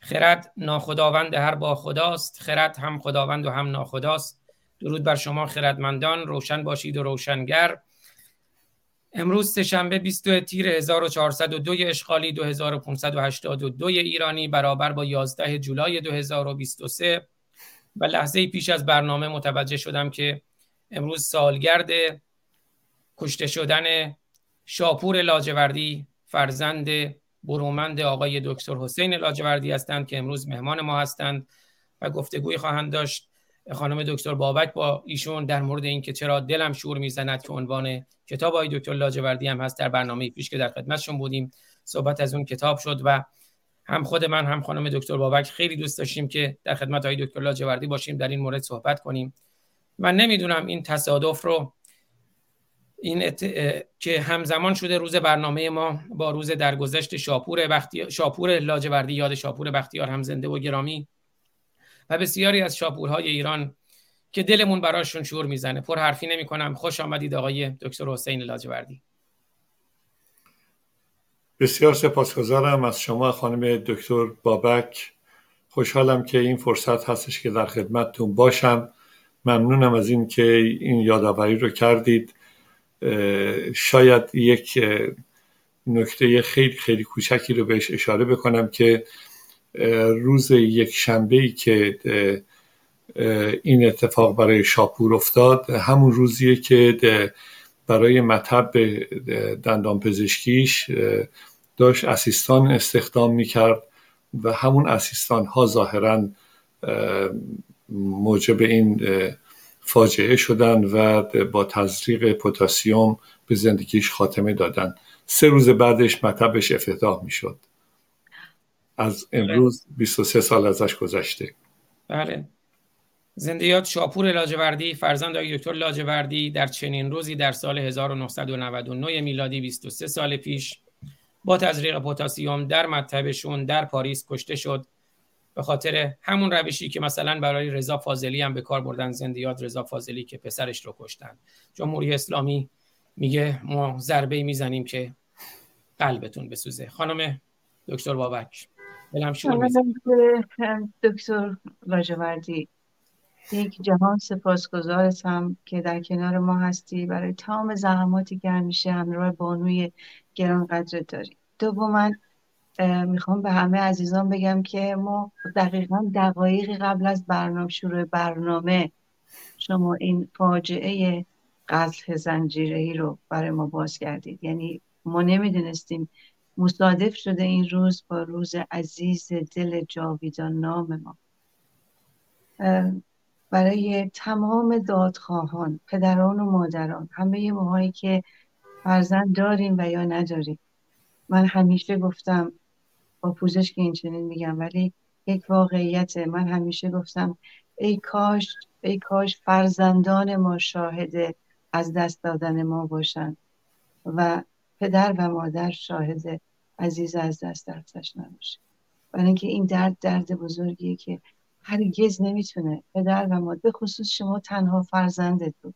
خرد ناخداوند هر با خداست خرد هم خداوند و هم ناخداست. درود بر شما خردمندان روشن باشید و روشنگر. امروز سهشنبه 22 تیر 1402 اشغالی 2582 ایرانی برابر با 11 جولای 2023 و لحظه پیش از برنامه متوجه شدم که امروز سالگرد کشته شدن شاپور لاجوردی فرزند برومند آقای دکتر حسین لاجوردی هستند که امروز مهمان ما هستند و گفتگوی خواهند داشت. خانم دکتر بابک با ایشون در مورد اینکه چرا دلم شور می‌زند که عنوان کتاب آقای دکتر لاجوردی هم هست در برنامه پیش که در خدمتشون بودیم صحبت از اون کتاب شد و هم خود من هم خانم دکتر بابک خیلی دوست داشتیم که در خدمت آقای دکتر لاجوردی باشیم در این مورد صحبت کنیم. من نمی‌دونم این تصادف رو این ات... که همزمان شده روز برنامه ما با روز درگذشت شاپور بختی... شاپور لاجوردی یاد شاپور بختیار هم زنده و گرامی. و بسیاری از شاپورهای ایران که دلمون براشون شور می‌زنه. پر حرفی نمی کنم خوش آمدید آقای دکتر حسین لاجوردی. بسیار سپاسگزارم از شما خانم دکتر بابک. خوشحالم که این فرصت هستش که در خدمتتون باشم. ممنونم از این که این یادآوری رو کردید. شاید یک نکته خیلی خیلی کوچکی رو بهش اشاره بکنم که روز یک شنبه ای که این اتفاق برای شاپور افتاد همون روزیه که برای مطب دندان پزشکیش داشت اسیستان استخدام می‌کرد و همون اسیستان ها ظاهرا موجب این فاجعه شدن و با تزریق پوتاسیوم به زندگیش خاتمه دادن. سه روز بعدش مطبش افتتاح می‌شد. از امروز 23 سال ازش گذشته. بله. زندیات شاپور لاجوردی فرزند آقای دکتر لاجوردی در چنین روزی در سال 1999 میلادی 23 سال پیش با تزریق پتاسیم در مطبشون در پاریس کشته شد. به خاطر همون روشی که مثلا برای رضا فاضلی هم به کار بردن زندیات رضا فاضلی که پسرش رو کشتن. جمهوری اسلامی میگه ما ضربه می‌زنیم که قلبتون بسوزه. خانم دکتر بابک دلم شور دکتر لاجوردی یک جهان سپاسگزارتم که در کنار ما هستی. برای تمام زحماتی که همیشه همراه بانوی گران قدرت داری. دوما می‌خوام به همه عزیزان بگم که ما دقیقا دقایقی قبل از برنامه شروع برنامه شما این فاجعه قتل زنجیره ای رو برای ما باز کردید. یعنی ما نمی‌دونستیم مصادف شده این روز با روز عزیز دل جاویدان نام ما. برای تمام دادخواهان پدران و مادران همه ماهایی که فرزند داریم و یا نداریم من همیشه گفتم با پوزش که این چنین میگم ولی یک واقعیت. من همیشه گفتم ای کاش ای کاش فرزندان ما شاهد از دست دادن ما باشند و پدر و مادر شاهد عزیز از دست رفتش نباشه. برای اینکه این درد درد بزرگیه که هرگز نمی‌تونه پدر و مادر به خصوص شما تنها فرزندت بود.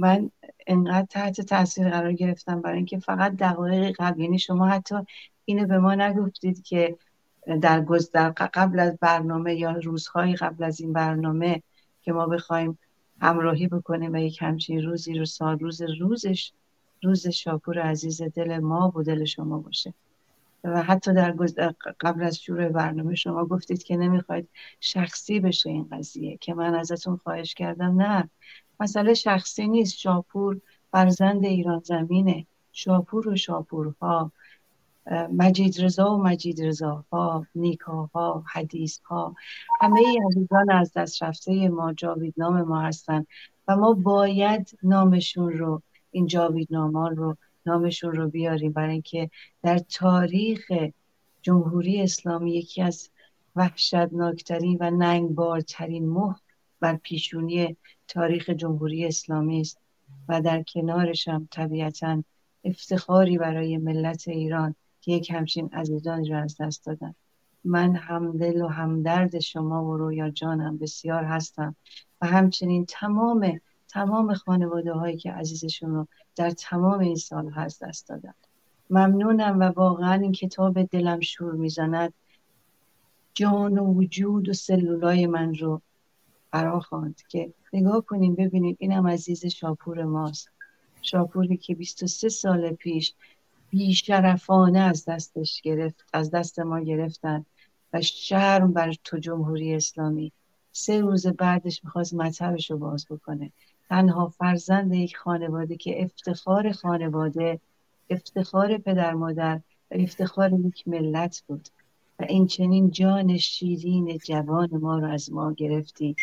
من انقدر تحت تاثیر قرار گرفتم برای اینکه فقط دقایق قبل یعنی شما حتی اینو به ما نگفتید که در, در قبل از برنامه یا روزهای قبل از این برنامه که ما بخوایم همراهی بکنیم و یک همچین روزی رو سال روز روزش روز شاپور عزیز دل ما و دل شما باشه. و حتی در قبل از شروع برنامه شما گفتید که نمی‌خواید شخصی بشه این قضیه که من ازتون خواهش کردم نه. مسئله شخصی نیست. شاپور فرزند ایران زمینه. شاپور و شاپورها مجید رضا و مجید رضا ها نیکاها حدیث ها همه عزیزان از دست رفته ما جاویدنام ما هستن و ما باید نامشون رو این جاویدنامان رو نامشون رو بیاریم برای اینکه در تاریخ جمهوری اسلامی یکی از وحشتناکترین و ننگبارترین مهر بر پیشونی تاریخ جمهوری اسلامی است و در کنارش هم طبیعتا افتخاری برای ملت ایران که یک همچین عزیزان را از دست دادن. من همدل و همدرد شما و رویا جانم بسیار هستم و همچنین تمام تمام خانواده هایی که عزیزشون رو در تمام این سال از دست دادن. ممنونم و واقعا این کتاب دلم شور می‌زند. جان و وجود و سلولای من رو فرا خواند که نگاه کنیم ببینیم اینم عزیز شاپور ماست. شاپوری که 23 سال پیش بیشرفانه از دستش گرفت از دست ما گرفتن و شرم بر تو جمهوری اسلامی. سه روز بعدش می‌خواست مطبش رو باز بکنه. تنها فرزند یک خانواده که افتخار خانواده افتخار پدر مادر و افتخار یک ملت بود. و این چنین جان شیرین جوان ما رو از ما گرفتی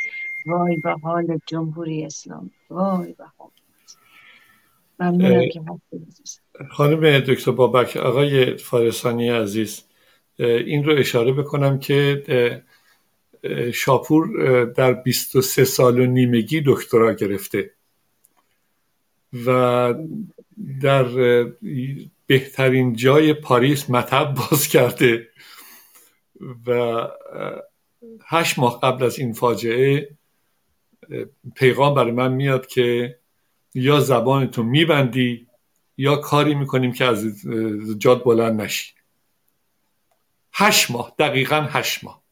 وای به حال جمهوری اسلام. وای به حال. ممنونم که خانم دکتر بابک آقای فارسانی عزیز این رو اشاره بکنم که شاپور در 23 سال و نیمگی دکترا گرفته و در بهترین جای پاریس مطب باز کرده. و هشت ماه قبل از این فاجعه پیغام برای من میاد که یا زبانتو میبندی یا کاری می‌کنیم که از جاد بلند نشی. هشت ماه دقیقا هشت ماه.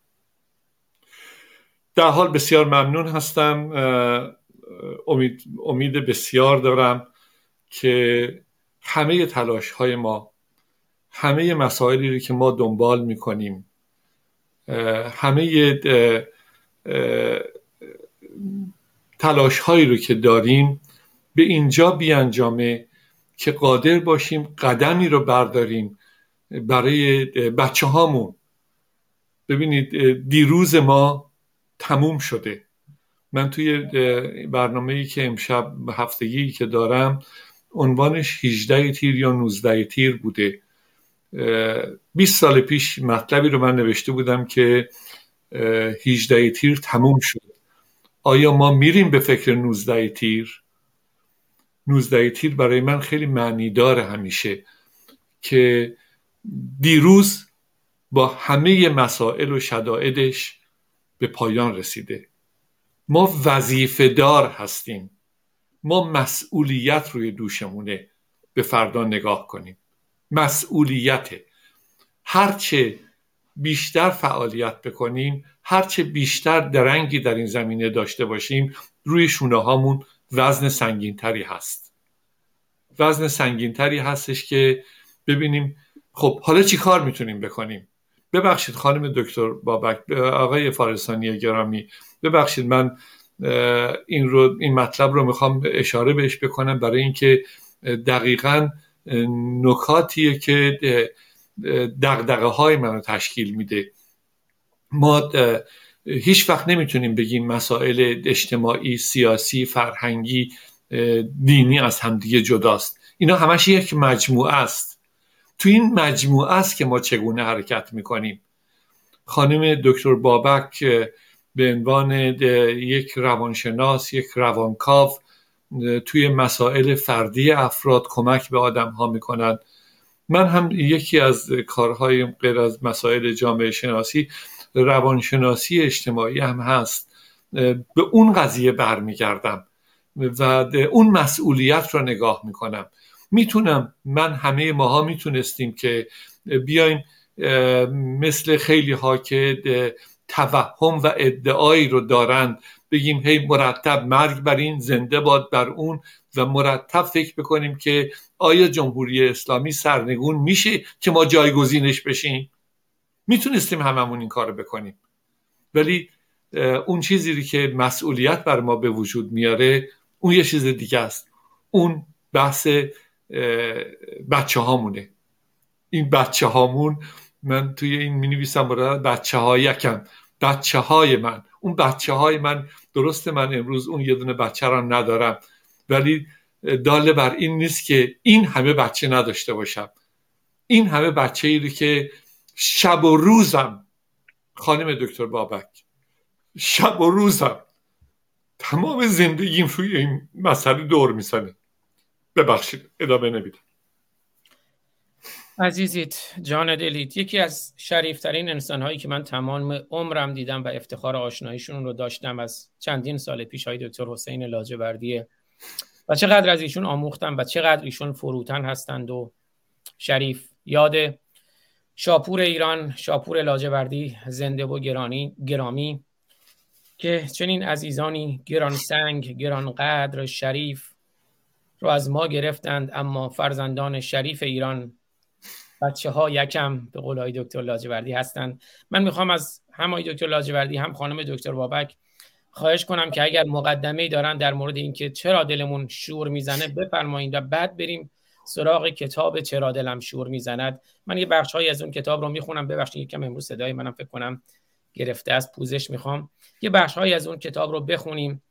در حال بسیار ممنون هستم. امید, امید بسیار دارم که همه تلاش های ما همه مسائلی رو که ما دنبال می‌کنیم همه تلاش هایی رو که داریم به اینجا بیانجامه که قادر باشیم قدمی رو برداریم برای بچه هامون ببینید دیروز ما تموم شده. من توی برنامه ای که امشب هفتگی که دارم عنوانش 18 تیر یا 19 تیر بوده. 20 سال پیش مطلبی رو من نوشته بودم که 18 تیر تموم شد. آیا ما میریم به فکر 19 تیر؟ 19 تیر برای من خیلی معنی داره همیشه که دیروز با همه مسائل و شدائدش به پایان رسیده. ما وظیفه دار هستیم. ما مسئولیت روی دوشمونه. به فردا نگاه کنیم. مسئولیت هرچه بیشتر فعالیت بکنیم هرچه بیشتر درنگی در این زمینه داشته باشیم روی شونه هامون وزن سنگینتری هست. وزن سنگینتری هستش که ببینیم خب حالا چی کار می‌تونیم بکنیم؟ ببخشید خانم دکتر بابک آقای فارسانی گرامی ببخشید من این رو این مطلب رو می‌خوام اشاره بهش بکنم برای اینکه دقیقا نکاتیه که دقدقه های منو تشکیل میده. ما هیچ وقت نمی‌تونیم بگیم مسائل اجتماعی سیاسی فرهنگی دینی از همدیگه جداست. اینا همش یک مجموعه است. تو این مجموعه است که ما چگونه حرکت می‌کنیم. خانم دکتر بابک به عنوان یک روانشناس یک روانکاو توی مسائل فردی افراد کمک به آدم ها می‌کنن. من هم یکی از کارهای غیر از مسائل جامعه شناسی روانشناسی اجتماعی هم هست. به اون قضیه برمیگردم و اون مسئولیت رو نگاه می‌کنم. می‌تونم من همه ماها می‌تونستیم که بیایم مثل خیلی ها که توهم و ادعایی رو دارند بگیم هی مرتب مرگ بر این زنده باد بر اون. و مرتب فکر بکنیم که آیا جمهوری اسلامی سرنگون میشه که ما جایگزینش بشیم؟ می‌تونستیم هممون این کار بکنیم. ولی اون چیزی که مسئولیت بر ما به وجود میاره اون یه چیز دیگه است. اون بحث بچه هامونه این بچه هامون من توی این می نویسم بچه هایکم بچه های من. اون بچه های من درسته من امروز اون یه دونه بچه را ندارم. ولی داله بر این نیست که این همه بچه نداشته باشم. این همه بچه ای که شب و روزم خانم دکتر بابک شب و روزم تمام زندگیم روی این مسئله دور می‌زنه. ببخشید ادامه نمیدم. عزیزیت جان دلیت یکی از شریفترین انسان هایی که من تمام عمرم دیدم و افتخار آشناییشون رو داشتم از چندین سال پیش های دکتر حسین لاجوردیه و چقدر از ایشون آموختم و چقدر ایشون فروتن هستند و شریف. یاد شاپور ایران شاپور لاجوردی زنده و گرانی گرامی که چنین عزیزانی گران سنگ گران قدر شریف رو از ما گرفتند اما فرزندان شریف ایران بچه ها یکم به قول های دکتر لاجوردی هستند من می‌خوام از هم دکتر لاجوردی هم خانم دکتر بابک خواهش کنم که اگر مقدمه دارن در مورد اینکه چرا دلمون شور می‌زنه بفرمایید و بعد بریم سراغ کتاب چرا دلم شور می‌زند. من یه بخش از اون کتاب رو می‌خونم. ببخشید یکم امروز صدای منم فکر کنم گرفته از پوزش می‌خوام. یه بخش از اون کتاب رو بخونیم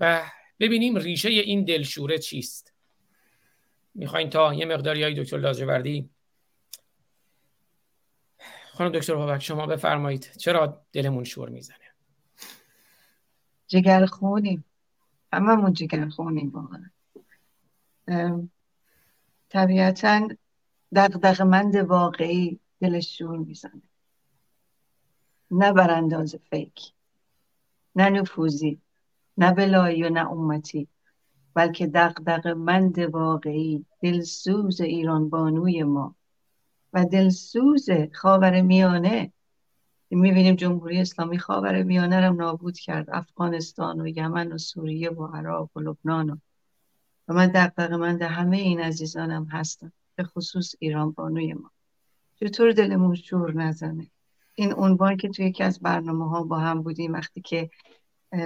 و ببینیم ریشه این دلشوره چیست. می‌خواین تا یه مقداری های دکتر لاجوردی خانم دکتر بابک شما بفرمایید چرا دلمون شور می‌زنه؟ جگر خونیم. هممون جگر خونیم واقعا. طبیعتا دقدقمند واقعی دلش شور می‌زنه. نه برانداز فیک نه نفوذی نه بلایی و نه امتی بلکه دقدقمند واقعی دلسوز ایران بانوی ما. و دلسوز خاور میانه. می‌بینیم جمهوری اسلامی خاور میانه رو نابود کرد. افغانستان و یمن و سوریه و عراق و لبنان و, و من دقدقه من همه این عزیزانم هستم. به خصوص ایران بانوی ما. چطور دلمون شور نزنه؟ این عنوان که توی یکی از برنامه ها با هم بودیم وقتی که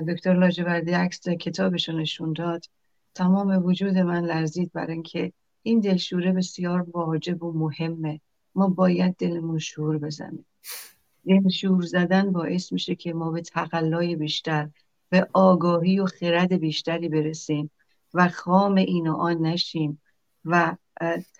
دکتر لاجوردی عکس کتابشون نشون داد تمام وجود من لرزید برای اینکه این دلشوره بسیار واجب و مهمه. ما باید دلمون شور بزنه. دل شور زدن باعث میشه که ما به تقلای بیشتر به آگاهی و خرد بیشتری برسیم و خام این و آن نشیم و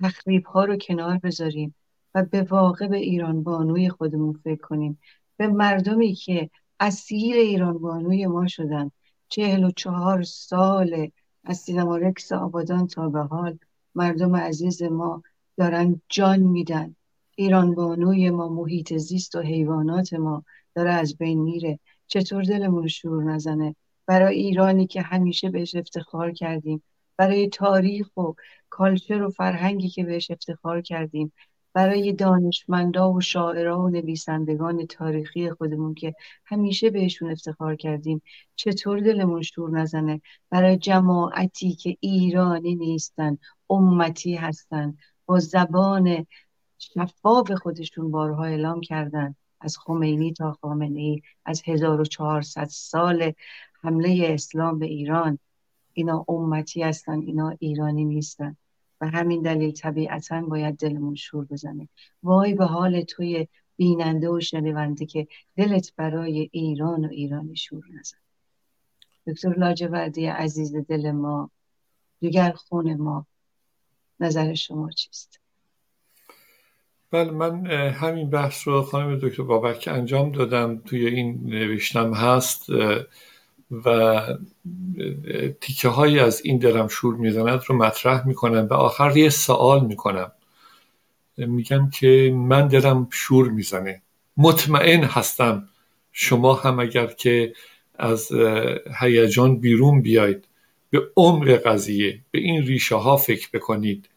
تخریب ها رو کنار بذاریم و به واقع به ایران بانوی خودمون فکر کنیم. به مردمی که اسیر ایران بانوی ما شدن چهل و چهار سال از سینما رکس آبادان تا به حال مردم عزیز ما دارن جان میدن. ایران بانوی ما محیط زیست و حیوانات ما داره از بین میره. چطور دلمون شور نزنه؟ برای ایرانی که همیشه بهش افتخار کردیم. برای تاریخ و کالچر و فرهنگی که بهش افتخار کردیم. برای دانشمندا و شاعرها و نویسندگان تاریخی خودمون که همیشه بهشون افتخار کردیم. چطور دلمون شور نزنه؟ برای جماعتی که ایرانی نیستن امتی هستن. با زبان شفاف خودشون بارها اعلام کردن. از خمینی تا خامنه ای از 1400 سال حمله اسلام به ایران. اینا امتی هستن اینا ایرانی نیستن. و همین دلیل طبیعتا باید دلمون شور بزنه. وای به حال توی بیننده و شنونده که دلت برای ایران و ایرانی شور نزن. دکتر لاجوردی عزیز دل ما دیگر خون ما نظر شما چیست؟ بله من همین بحث رو خانم دکتر بابک انجام دادم توی این نوشتم هست و تیکه های از این دلم شور می‌زند رو مطرح می‌کنم و آخر یه سوال می‌کنم. میگم که من دلم شور می‌زنه. مطمئن هستم شما هم اگر که از هیجان بیرون بیاید به عمق قضیه به این ریشه ها فکر بکنید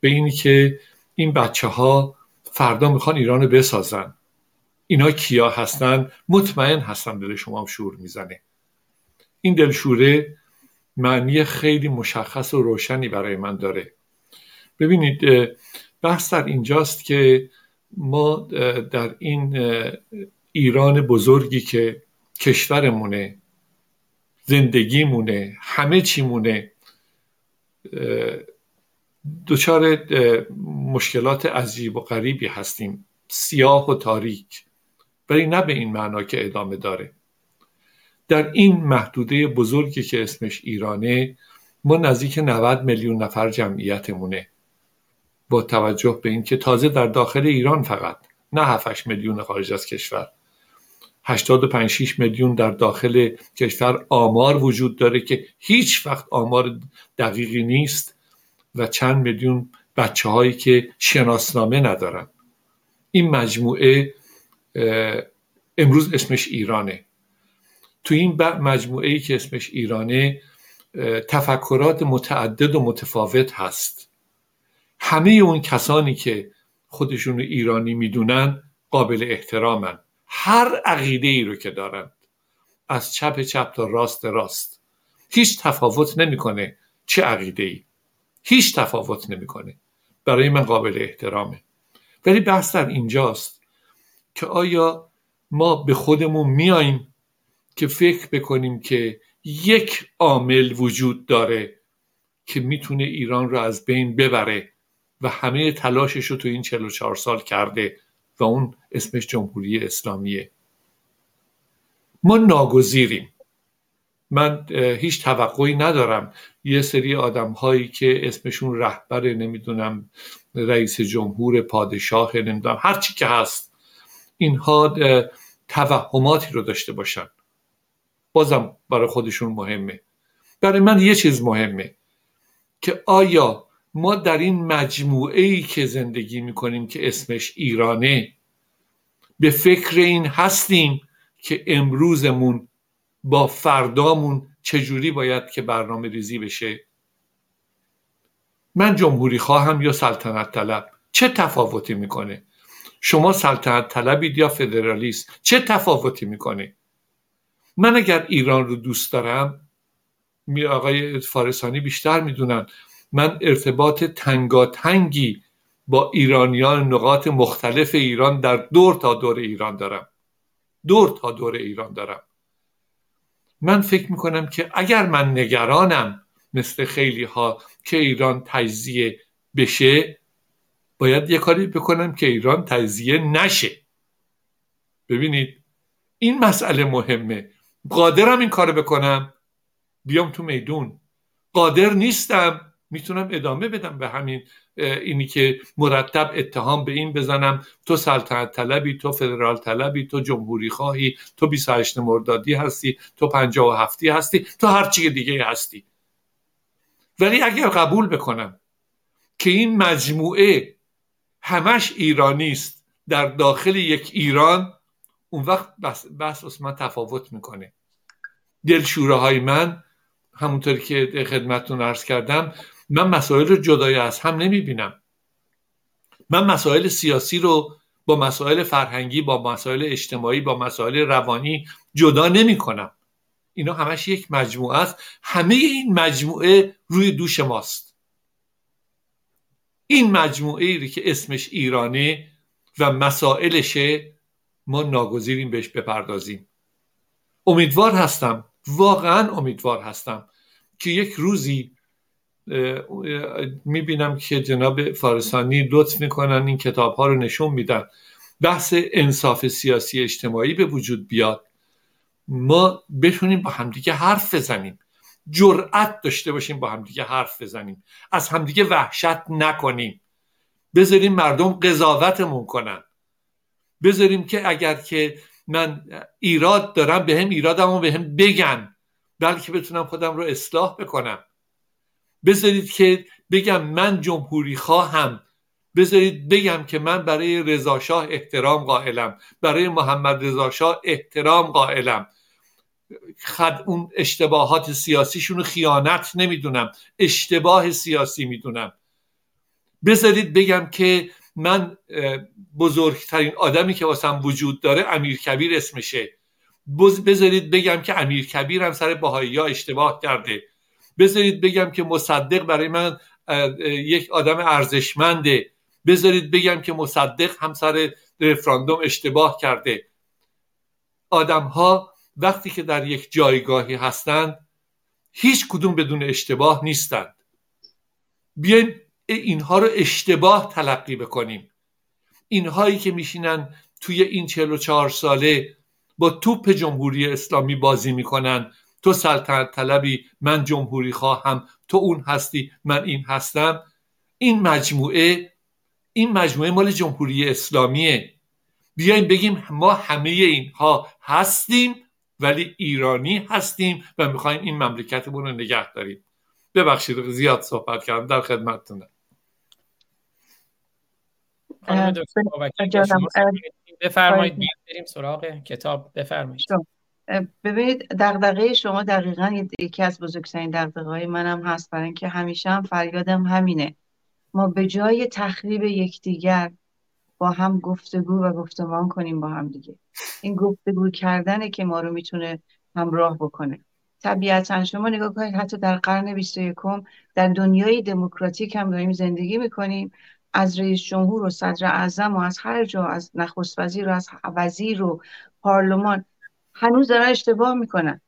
به اینی که این بچه ها فردا می‌خوان ایران بسازن. اینا کیا هستن؟ مطمئن هستم دل شما هم شور می‌زنه. این دلشوره معنی خیلی مشخص و روشنی برای من داره. ببینید بحث در اینجاست که ما در این ایران بزرگی که کشورمونه زندگیمونه همه چیمونه دچار مشکلات عجیب و غریبی هستیم. سیاه و تاریک. ولی نه به این معنا که ادامه داره. در این محدوده بزرگی که اسمش ایرانه ما نزدیک 90 میلیون نفر جمعیتمونه. با توجه به اینکه تازه در داخل ایران فقط نه 7 میلیون خارج از کشور. 85 6 میلیون در داخل کشور آمار وجود داره که هیچ وقت آمار دقیقی نیست. و چند میلیون بچه هایی که شناسنامه ندارن. این مجموعه امروز اسمش ایرانه. تو این مجموعه ای که اسمش ایرانه تفکرات متعدد و متفاوت هست. همه اون کسانی که خودشون ایرانی می‌دونن قابل احترامن. هر عقیده ای رو که دارند از چپ چپ تا راست راست. هیچ تفاوت نمی‌کنه چه عقیده ای هیچ تفاوت نمی‌کنه. برای من قابل احترامه. ولی بحث در اینجاست که آیا ما به خودمون میاییم که فکر بکنیم که یک عامل وجود داره که می‌تونه ایران رو از بین ببره و همه تلاشش رو تو این 44 سال کرده و اون اسمش جمهوری اسلامیه. ما ناگزیریم. من هیچ توقعی ندارم. یه سری آدم هایی که اسمشون رهبر نمی‌دونم رئیس جمهور پادشاه نمی‌دونم هر چی که هست اینها توهماتی رو داشته باشن. بازم برای خودشون مهمه. برای من یه چیز مهمه که آیا ما در این مجموعه ای که زندگی می‌کنیم که اسمش ایرانه به فکر این هستیم که امروزمون با فردامون چجوری باید که برنامه ریزی بشه؟ من جمهوری خواهم یا سلطنت طلب؟ چه تفاوتی می‌کنه؟ شما سلطنت طلبید یا فدرالیست؟ چه تفاوتی می‌کنه؟ من اگر ایران رو دوست دارم می آقای فارسانی بیشتر می‌دونن من ارتباط تنگاتنگی با ایرانیان نقاط مختلف ایران در دور تا دور ایران دارم. دور تا دور ایران دارم. من فکر می‌کنم که اگر من نگرانم مثل خیلی ها که ایران تجزیه بشه باید یه کاری بکنم که ایران تجزیه نشه. ببینید این مسئله مهمه. قادرم این کارو بکنم؟ بیام تو میدون. قادر نیستم. می‌تونم ادامه بدم به همین اینی که مرتب اتهام به این بزنم تو سلطنت طلبی تو فدرال طلبی تو جمهوری خواهی تو 28 مردادی هستی تو 57 هستی تو هر چی دیگه هستی. ولی اگر قبول بکنم که این مجموعه همش ایرانی است در داخل یک ایران اون وقت بس, بس من تفاوت می‌کنه. دلشوره های من همونطوری که خدمتتون عرض کردم من مسائل رو جدای از هم نمی بینم من مسائل سیاسی رو با مسائل فرهنگی با مسائل اجتماعی با مسائل روانی جدا نمی کنم اینا همش یک مجموعه است. همه این مجموعه روی دوش ماست. این مجموعه ای که اسمش ایرانه و مسائلشه ما ناگزیریم بهش بپردازیم. امیدوار هستم واقعا امیدوار هستم که یک روزی می‌بینم که جناب فارسانی لطف می‌کنن این کتاب ها رو نشون میدن. بحث انصاف سیاسی اجتماعی به وجود بیاد. ما بتونیم با همدیگه حرف بزنیم. جرأت داشته باشیم با همدیگه حرف بزنیم. از همدیگه وحشت نکنیم. بذاریم مردم قضاوتمون کنن. بذاریم که اگر که من ایراد دارم به هم ایرادمو به هم بگن. بلکه بتونم خودم رو اصلاح بکنم. بذارید که بگم من جمهوری خواهم. بذارید بگم که من برای رضاشاه احترام قائلم. برای محمد رضاشاه احترام قائلم. خد اون اشتباهات سیاسیشون رو خیانت نمی‌دونم. اشتباه سیاسی می‌دونم. بذارید بگم که من بزرگترین آدمی که واسم وجود داره امیر کبیر اسمشه. بذارید بگم که امیر کبیر سر باهایی ها اشتباه کرده. بذارید بگم که مصدق برای من یک آدم ارزشمنده بذارید بگم که مصدق هم سر رفراندوم اشتباه کرده. آدم ها وقتی که در یک جایگاهی هستند هیچ کدوم بدون اشتباه نیستند. بیایم اینها رو اشتباه تلقی بکنیم. اینهایی که میشینن توی این 44 ساله با توپ جمهوری اسلامی بازی می‌کنن. تو سلطنت طلبی من جمهوری خواهم تو اون هستی من این هستم. این مجموعه این مجموعه مال جمهوری اسلامیه. بیایم بگیم ما همه اینها هستیم ولی ایرانی هستیم و می‌خوایم این مملکتمون رو نگه داریم. ببخشید زیاد صحبت کردم در خدمتتونم بفرمایید بریم سراغ کتاب. بفرمایید. ببینید دغدغه شما دقیقا یکی از بزرگترین دغدغه های منم هست. برای اینکه همیشه هم فریادم همینه. ما به جای تخریب یکدیگر با هم گفتگو و گفتمان کنیم با هم دیگه. این گفتگو کردنه که ما رو می‌تونه همراه بکنه. طبیعتا شما نگاه کنید حتی در قرن 21 در دنیای دموکراتیک هم داریم زندگی می‌کنیم. از رئیس جمهور و صدر اعظم و از هر جا از نخست وزیر و از وزیر و پارلمان هنوز دارن اشتباه می‌کنن.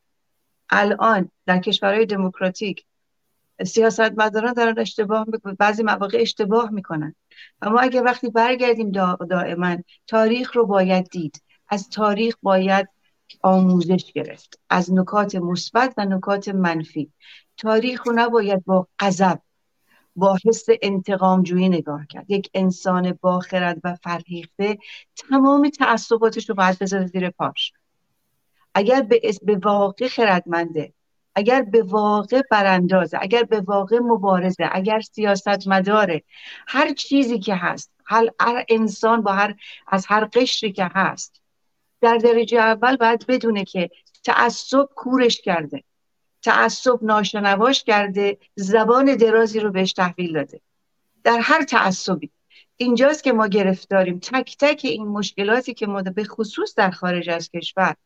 الان در کشورهای دموکراتیک سیاستمداران دارن اشتباه می‌کنن بعضی مواقع اشتباه می‌کنن. اما اگر وقتی برگردیم دائما تاریخ رو باید دید. از تاریخ باید آموزش گرفت. از نکات مثبت و نکات منفی. تاریخ رو نباید با غضب با حس انتقام جویی نگاه کرد. یک انسان باخرد و فرهیخته تمام تعصباتش رو باید بذاره زیر پاش اگر به, به واقع خردمنده اگر به واقع براندازه اگر به واقع مبارزه اگر سیاست مداره هر چیزی که هست هر انسان با هر از هر قشری که هست در درجه اول باید بدونه که تعصب کورش کرده تعصب ناشنواش کرده زبان درازی رو بهش تحویل داده. در هر تعصبی. اینجاست که ما گرفتاریم. تک تک این مشکلاتی که ما به خصوص در خارج از کشور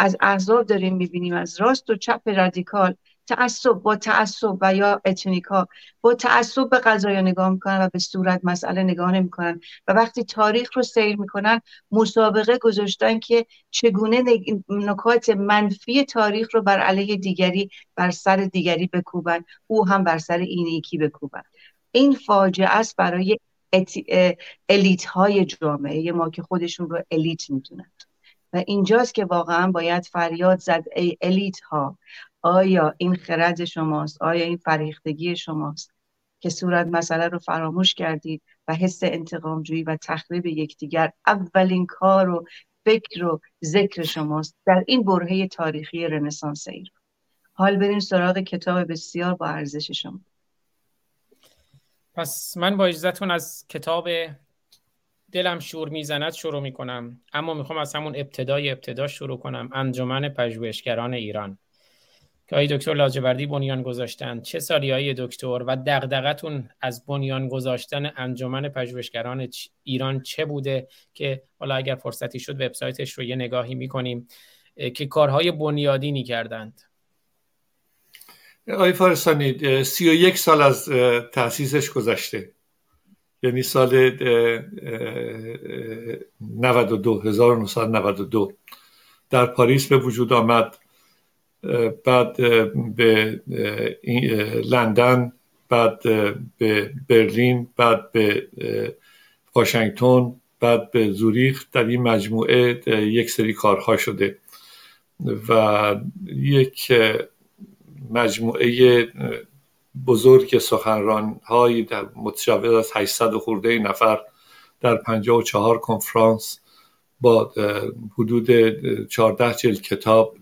از احزاب داریم می‌بینیم از راست و چپ رادیکال تعصب با تعصب و یا اتنیکا با تعصب به قضایا نگاه می‌کنن و به صورت مسئله نگاه نمی‌کنن. و وقتی تاریخ رو سیر می‌کنن مسابقه گذاشتن که چگونه نکات منفی تاریخ رو بر علیه دیگری بر سر دیگری بکوبن. او هم بر سر این یکی بکوبن. این فاجعه است برای الیت های جامعه. ما که خودشون رو الیت می‌دونن. و اینجاست که واقعا باید فریاد زد ای الیت ها آیا این خرد شماست؟ آیا این فریختگی شماست؟ که صورت مسئله رو فراموش کردید و حس انتقامجویی و تخریب یکدیگر اولین کار و فکر و ذکر شماست در این برهه تاریخی رنسانس ایران. حال بریم سراغ کتاب بسیار با ارزش شما. پس من با اجازتون از کتاب دلم شور می‌زند شروع می‌کنم. اما می‌خوام از همون ابتدای ابتدا شروع کنم. انجمن پژوهشگران ایران. که آقای دکتر لاجوردی بنیان گذاشتن. چه سالی های دکتر و دغدغتون از بنیان گذاشتن انجمن پژوهشگران ایران چه بوده که حالا اگر فرصتی شد وبسایتش رو یه نگاهی می‌کنیم که کارهای بنیادینی کردند آقای فارستانی سی و یک سال از تاسیسش گذشته. یعنی سال 92 1992 در پاریس به وجود آمد. بعد به لندن بعد به برلین بعد به واشنگتن بعد به زوریخ. در این مجموعه یک سری کارها شده. و یک مجموعه بزرگ سخنران هایی در متجاوز از 800 خورده نفر در 54 کنفرانس با حدود 14 جلد کتاب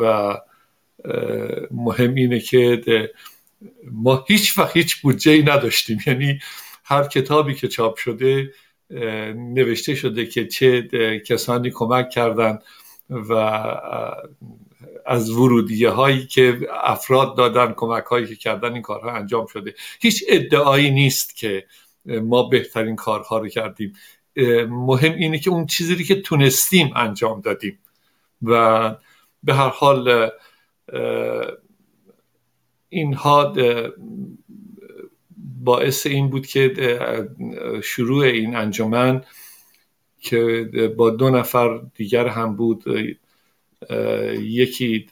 و مهم اینه که ما هیچ وقت هیچ بودجه ای نداشتیم. یعنی هر کتابی که چاپ شده نوشته شده که چه کسانی کمک کردن و از ورودیه هایی که افراد دادن کمک هایی که کردن این کارها انجام شده. هیچ ادعایی نیست که ما بهترین کارها رو کردیم. مهم اینه که اون چیزی که تونستیم انجام دادیم. و به هر حال اینها باعث این بود که شروع این انجمن که با دو نفر دیگر هم بود یکی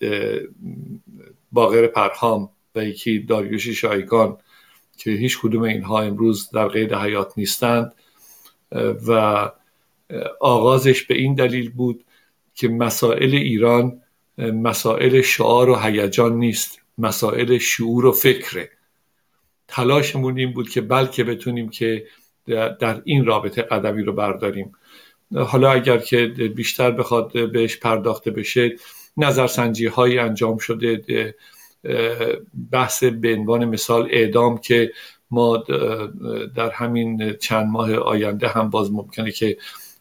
باغر پرهام و یکی داریوش شایگان که هیچ کدوم اینها امروز در قید حیات نیستند. و آغازش به این دلیل بود که مسائل ایران مسائل شعار و هیجان نیست مسائل شعور و فکره. تلاشمون این بود که بلکه بتونیم که در این رابطه قدمی رو برداریم. حالا اگر که بیشتر بخواد بهش پرداخته بشه نظرسنجی هایی انجام شده بحث به عنوان مثال اعدام که ما در همین چند ماه آینده هم باز ممکنه که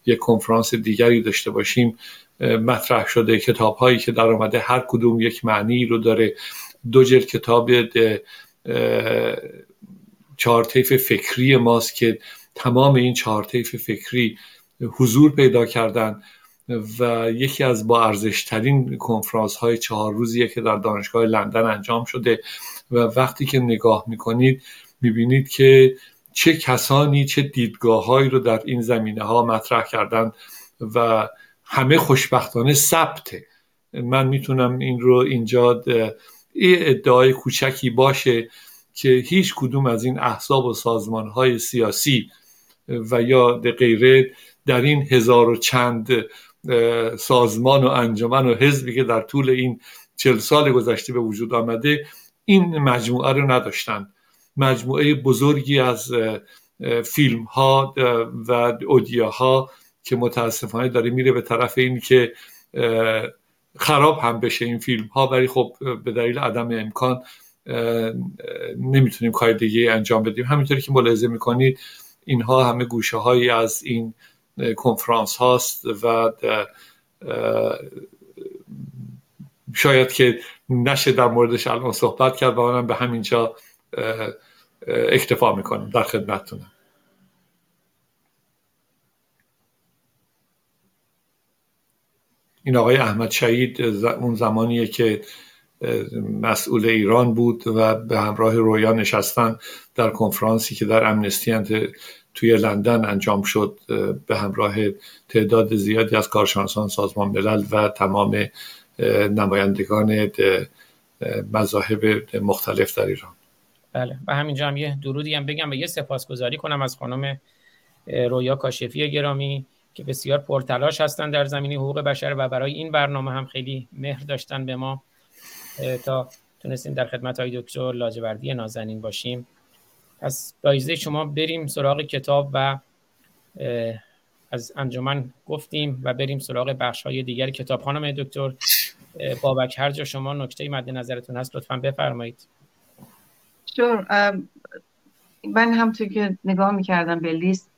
یک کنفرانس دیگری داشته باشیم. مطرح شده کتاب هایی که در آمده هر کدوم یک معنی رو داره. دو جلد کتاب چهار فکری ماست که تمام این چهار فکری حضور پیدا کردن و یکی از با ارزشترین کنفرانس های چهار روزیه که در دانشگاه لندن انجام شده و وقتی که نگاه می‌کنید می‌بینید که چه کسانی چه دیدگاه رو در این زمینه ها مطرح کردن و همه خوشبختانه ثبته. من می‌تونم این رو اینجا ادعای کوچکی باشه که هیچ کدوم از این احزاب و سازمان های سیاسی و یا غیره در این هزار و چند سازمان و انجمن و حزبی که در طول این چل سال گذشته به وجود آمده این مجموعه رو نداشتند. مجموعه بزرگی از فیلم ها و اودیاها که متاسفانه داره میره به طرف این که خراب هم بشه این فیلم ها ولی خب به دلیل عدم امکان نمی‌تونیم کار دیگه انجام بدیم. همینطوری که ملاحظه می‌کنید اینها همه گوشه هایی از این کنفرانس هاست و شاید که نشه در موردش الان صحبت کرد و منم به همینجا اکتفا می‌کنم در خدمتتونم. این آقای احمد شهید اون زمانیه که مسئول ایران بود و به همراه رویا نشستن در کنفرانسی که در امنستی توی لندن انجام شد به همراه تعداد زیادی از کارشناسان سازمان ملل و تمام نمایندگان مذاهب مختلف در ایران. بله. و همینجا هم یه درودی هم بگم و یه سپاسگزاری کنم از خانم رویا کاشفی گرامی که بسیار پرتلاش هستن در زمینه حقوق بشر و برای این برنامه هم خیلی مهر داشتن به ما تا تونستیم در خدمت های دکتر لاجوردی نازنین باشیم. از دایزه شما بریم سراغ کتاب و از انجمن گفتیم و بریم سراغ بخش های دیگر. کتاب خانم دکتر بابک هر جا شما نکته مد نظرتون هست لطفا بفرمایید. شور من همطور که نگاه می‌کردم به لیست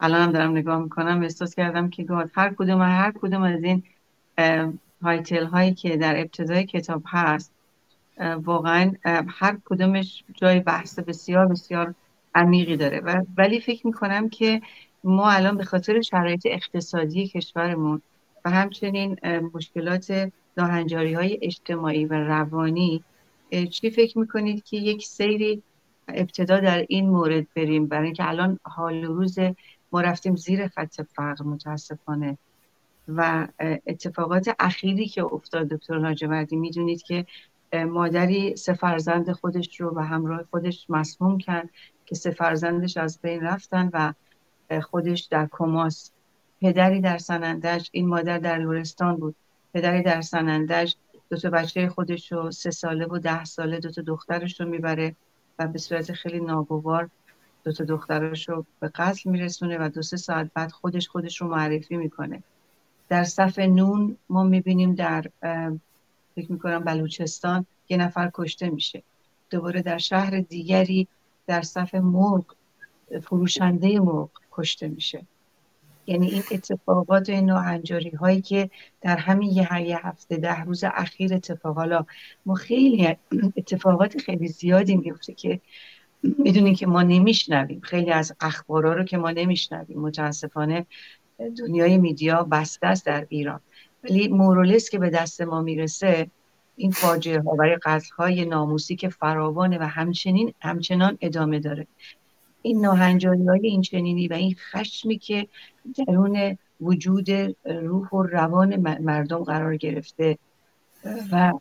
هم دارم نگاه می‌کنم احساس کردم که گاد هر کدوم هر کدوم از این تایتل هایی که در ابتدای کتاب هست واقعا هر کدومش جای بحث بسیار بسیار عمیقی داره. و ولی فکر می‌کنم که ما الان به خاطر شرایط اقتصادی کشورمون و همچنین مشکلات ناهنجاری های اجتماعی و روانی چی فکر می‌کنید که یک سیری ابتدا در این مورد بریم؟ برای اینکه الان حال روز ما رفتیم زیر خط فقر متاسفانه. و اتفاقات اخیری که افتاد دکتر لاجوردی می‌دونید که مادری سه فرزند خودش رو و همراه خودش مسموم کرد که سه فرزندش از بین رفتن و خودش در کماس. پدری در سنندج این مادر در لورستان بود. پدری در سنندج دو تا بچه خودش رو سه ساله و ده ساله دو تا دخترش رو می‌بره و به صورت خیلی ناگوار دو تا دخترش رو به قتل میرسونه و دو سه ساعت بعد خودش خودش رو معرفی می‌کنه. در صف نون ما می‌بینیم در فکر می‌کنم بلوچستان یه نفر کشته میشه. دوباره در شهر دیگری در صف مرغ فروشنده مرغ کشته میشه. یعنی این اتفاقات و این ناهنجاری هایی که در همین یه, یه هفته ده روز اخیر اتفاق. حالا ما خیلی اتفاقات خیلی زیادی میفته که می‌دونیم که ما نمیشنویم. خیلی از اخبارا رو که ما نمیشنویم. متاسفانه دنیای میدیا بسته است در ایران. مورولس که به دست ما می‌رسه این فاجعه ها برای قتل های ناموسی که فراوانه و همچنین همچنان ادامه داره. این ناهنجاری های این چنینی و این خشمی که درون وجود روح و روان مردم قرار گرفته و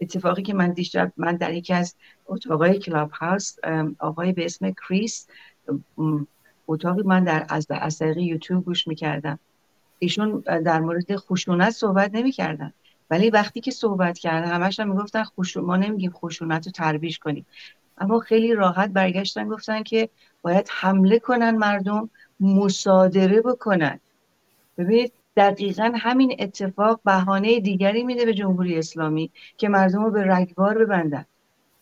اتفاقی که من دیشب من در یکی از اتاقای کلاب هاوس آقای به اسم کریس اتاقی من در از از طریق یوتیوب گوش می‌کردم. ایشون در مورد خشونت صحبت نمی‌کردن. ولی وقتی که صحبت کردن همش هم می‌گفتن خشون ما نمیگیم خشونت رو تربیش کنیم. اما خیلی راحت برگشتن گفتن که باید حمله کنن مردم مصادره بکنن. ببینید دقیقا همین اتفاق بهانه دیگری میده به جمهوری اسلامی که مردم رو به رگبار ببندن.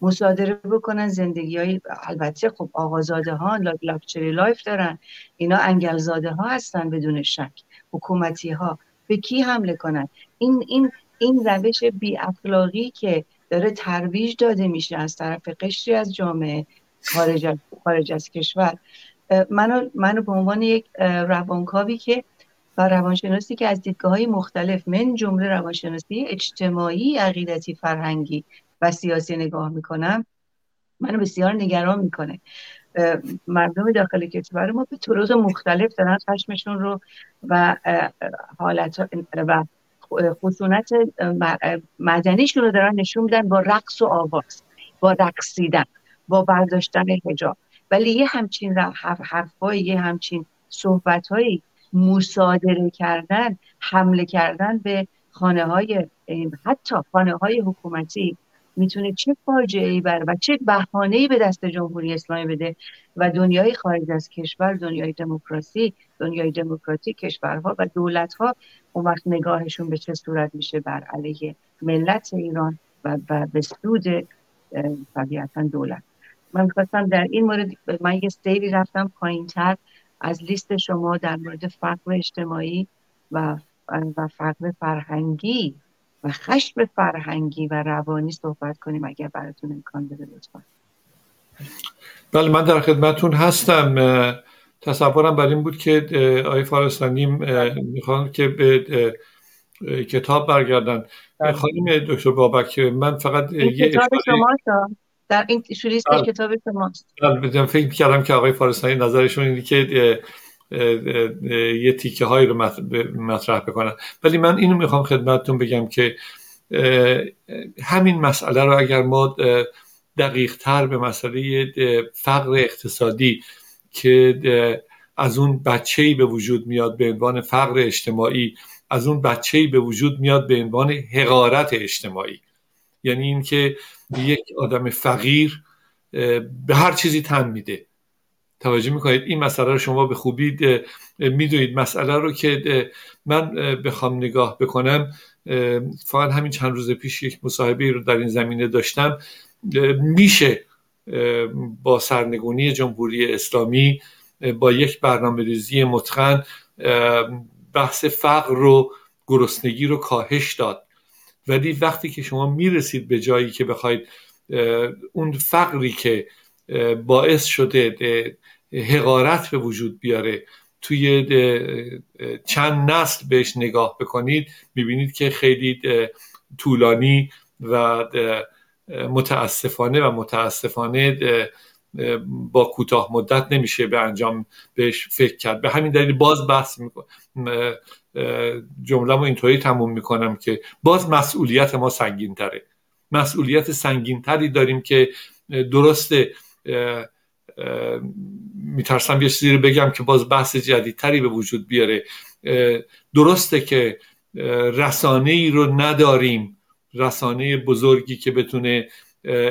مصادره بکنن زندگی های البته خب آقازاده ها luxury life دارن. اینا انگلزاده ها هستن بدون شک. حکومتی ها به کی حمله کنن؟ این این این روش بی اخلاقی که داره ترویج داده میشه از طرف قشری از جامعه خارج از, خارج از کشور. منو, منو به عنوان یک روانکاوی که و روانشناسی که از دیدگاه های مختلف من جمله روانشناسی اجتماعی عقیدتی فرهنگی و سیاسی نگاه می‌کنم منو بسیار نگران می‌کنه. مردم داخل کشور ما به طرق مختلف دارن خشمشون رو و حالت و خصونت مدنیشون رو دارن نشون میدن با رقص و آواز با رقصیدن با برداشتن حجاب. ولی یه همچین حرفای یه همچین صحبت مصادره کردن حمله کردن به خانه های حتی خانه های حکومتی می‌تونه چه فاجعه ای بر و چه بهانه ای به دست جمهوری اسلامی بده و دنیای خارج از کشور دنیای دموکراسی دنیای دموکراتی کشورها و دولتها اون وقت نگاهشون به چه صورت میشه بر علیه ملت ایران و, به سود طبیعتا دولت. من خواستم در این مورد من یه سیری رفتم پایین تر از لیست شما در مورد فقر اجتماعی و و فقر فرهنگی و خشم فرهنگی و روانی صحبت کنیم اگر براتون امکان بده لطفا. بله من در خدمتون هستم. تصورم بر این بود که آقای فارستانی می‌خوان که به کتاب برگردن. بله. خانم دکتر بابک من فقط یه کتاب شما در این شوریست بله. کتاب شماست. بله فکر کردم که آقای فارستانی نظرشون اینه که یه تیکه هایی رو مطرح بکنن. ولی من اینو می‌خوام خدمتتون بگم که همین مسئله رو اگر ما دقیق تر به مسئله فقر اقتصادی که از اون بچه به وجود میاد به عنوان فقر اجتماعی از اون بچه به وجود میاد به عنوان حقارت اجتماعی. یعنی اینکه یک آدم فقیر به هر چیزی تن میده. توجه می‌کنید. این مسئله رو شما به خوبی می‌دونید. مسئله رو که من بخوام نگاه بکنم فقط همین چند روز پیش یک مصاحبه رو در این زمینه داشتم. میشه با سرنگونی جمهوری اسلامی با یک برنامه ریزی متقن بحث فقر رو گرسنگی رو کاهش داد. ولی وقتی که شما می‌رسید به جایی که بخواید اون فقری که باعث شده حقارت به وجود بیاره. توی چند نسل بهش نگاه بکنید می‌بینید که خیلی طولانی و متاسفانه و متاسفانه با کوتاه مدت نمیشه به انجام بهش فکر کرد. به همین دلیل باز بحث می‌کنم جمله اینطوری تموم می‌کنم که باز مسئولیت ما سنگین تره مسئولیت سنگین تری داریم که درست میترسم یه چیزی رو بگم که باز بحث جدیدتری به وجود بیاره. درسته که رسانه ای رو نداریم. رسانه بزرگی که بتونه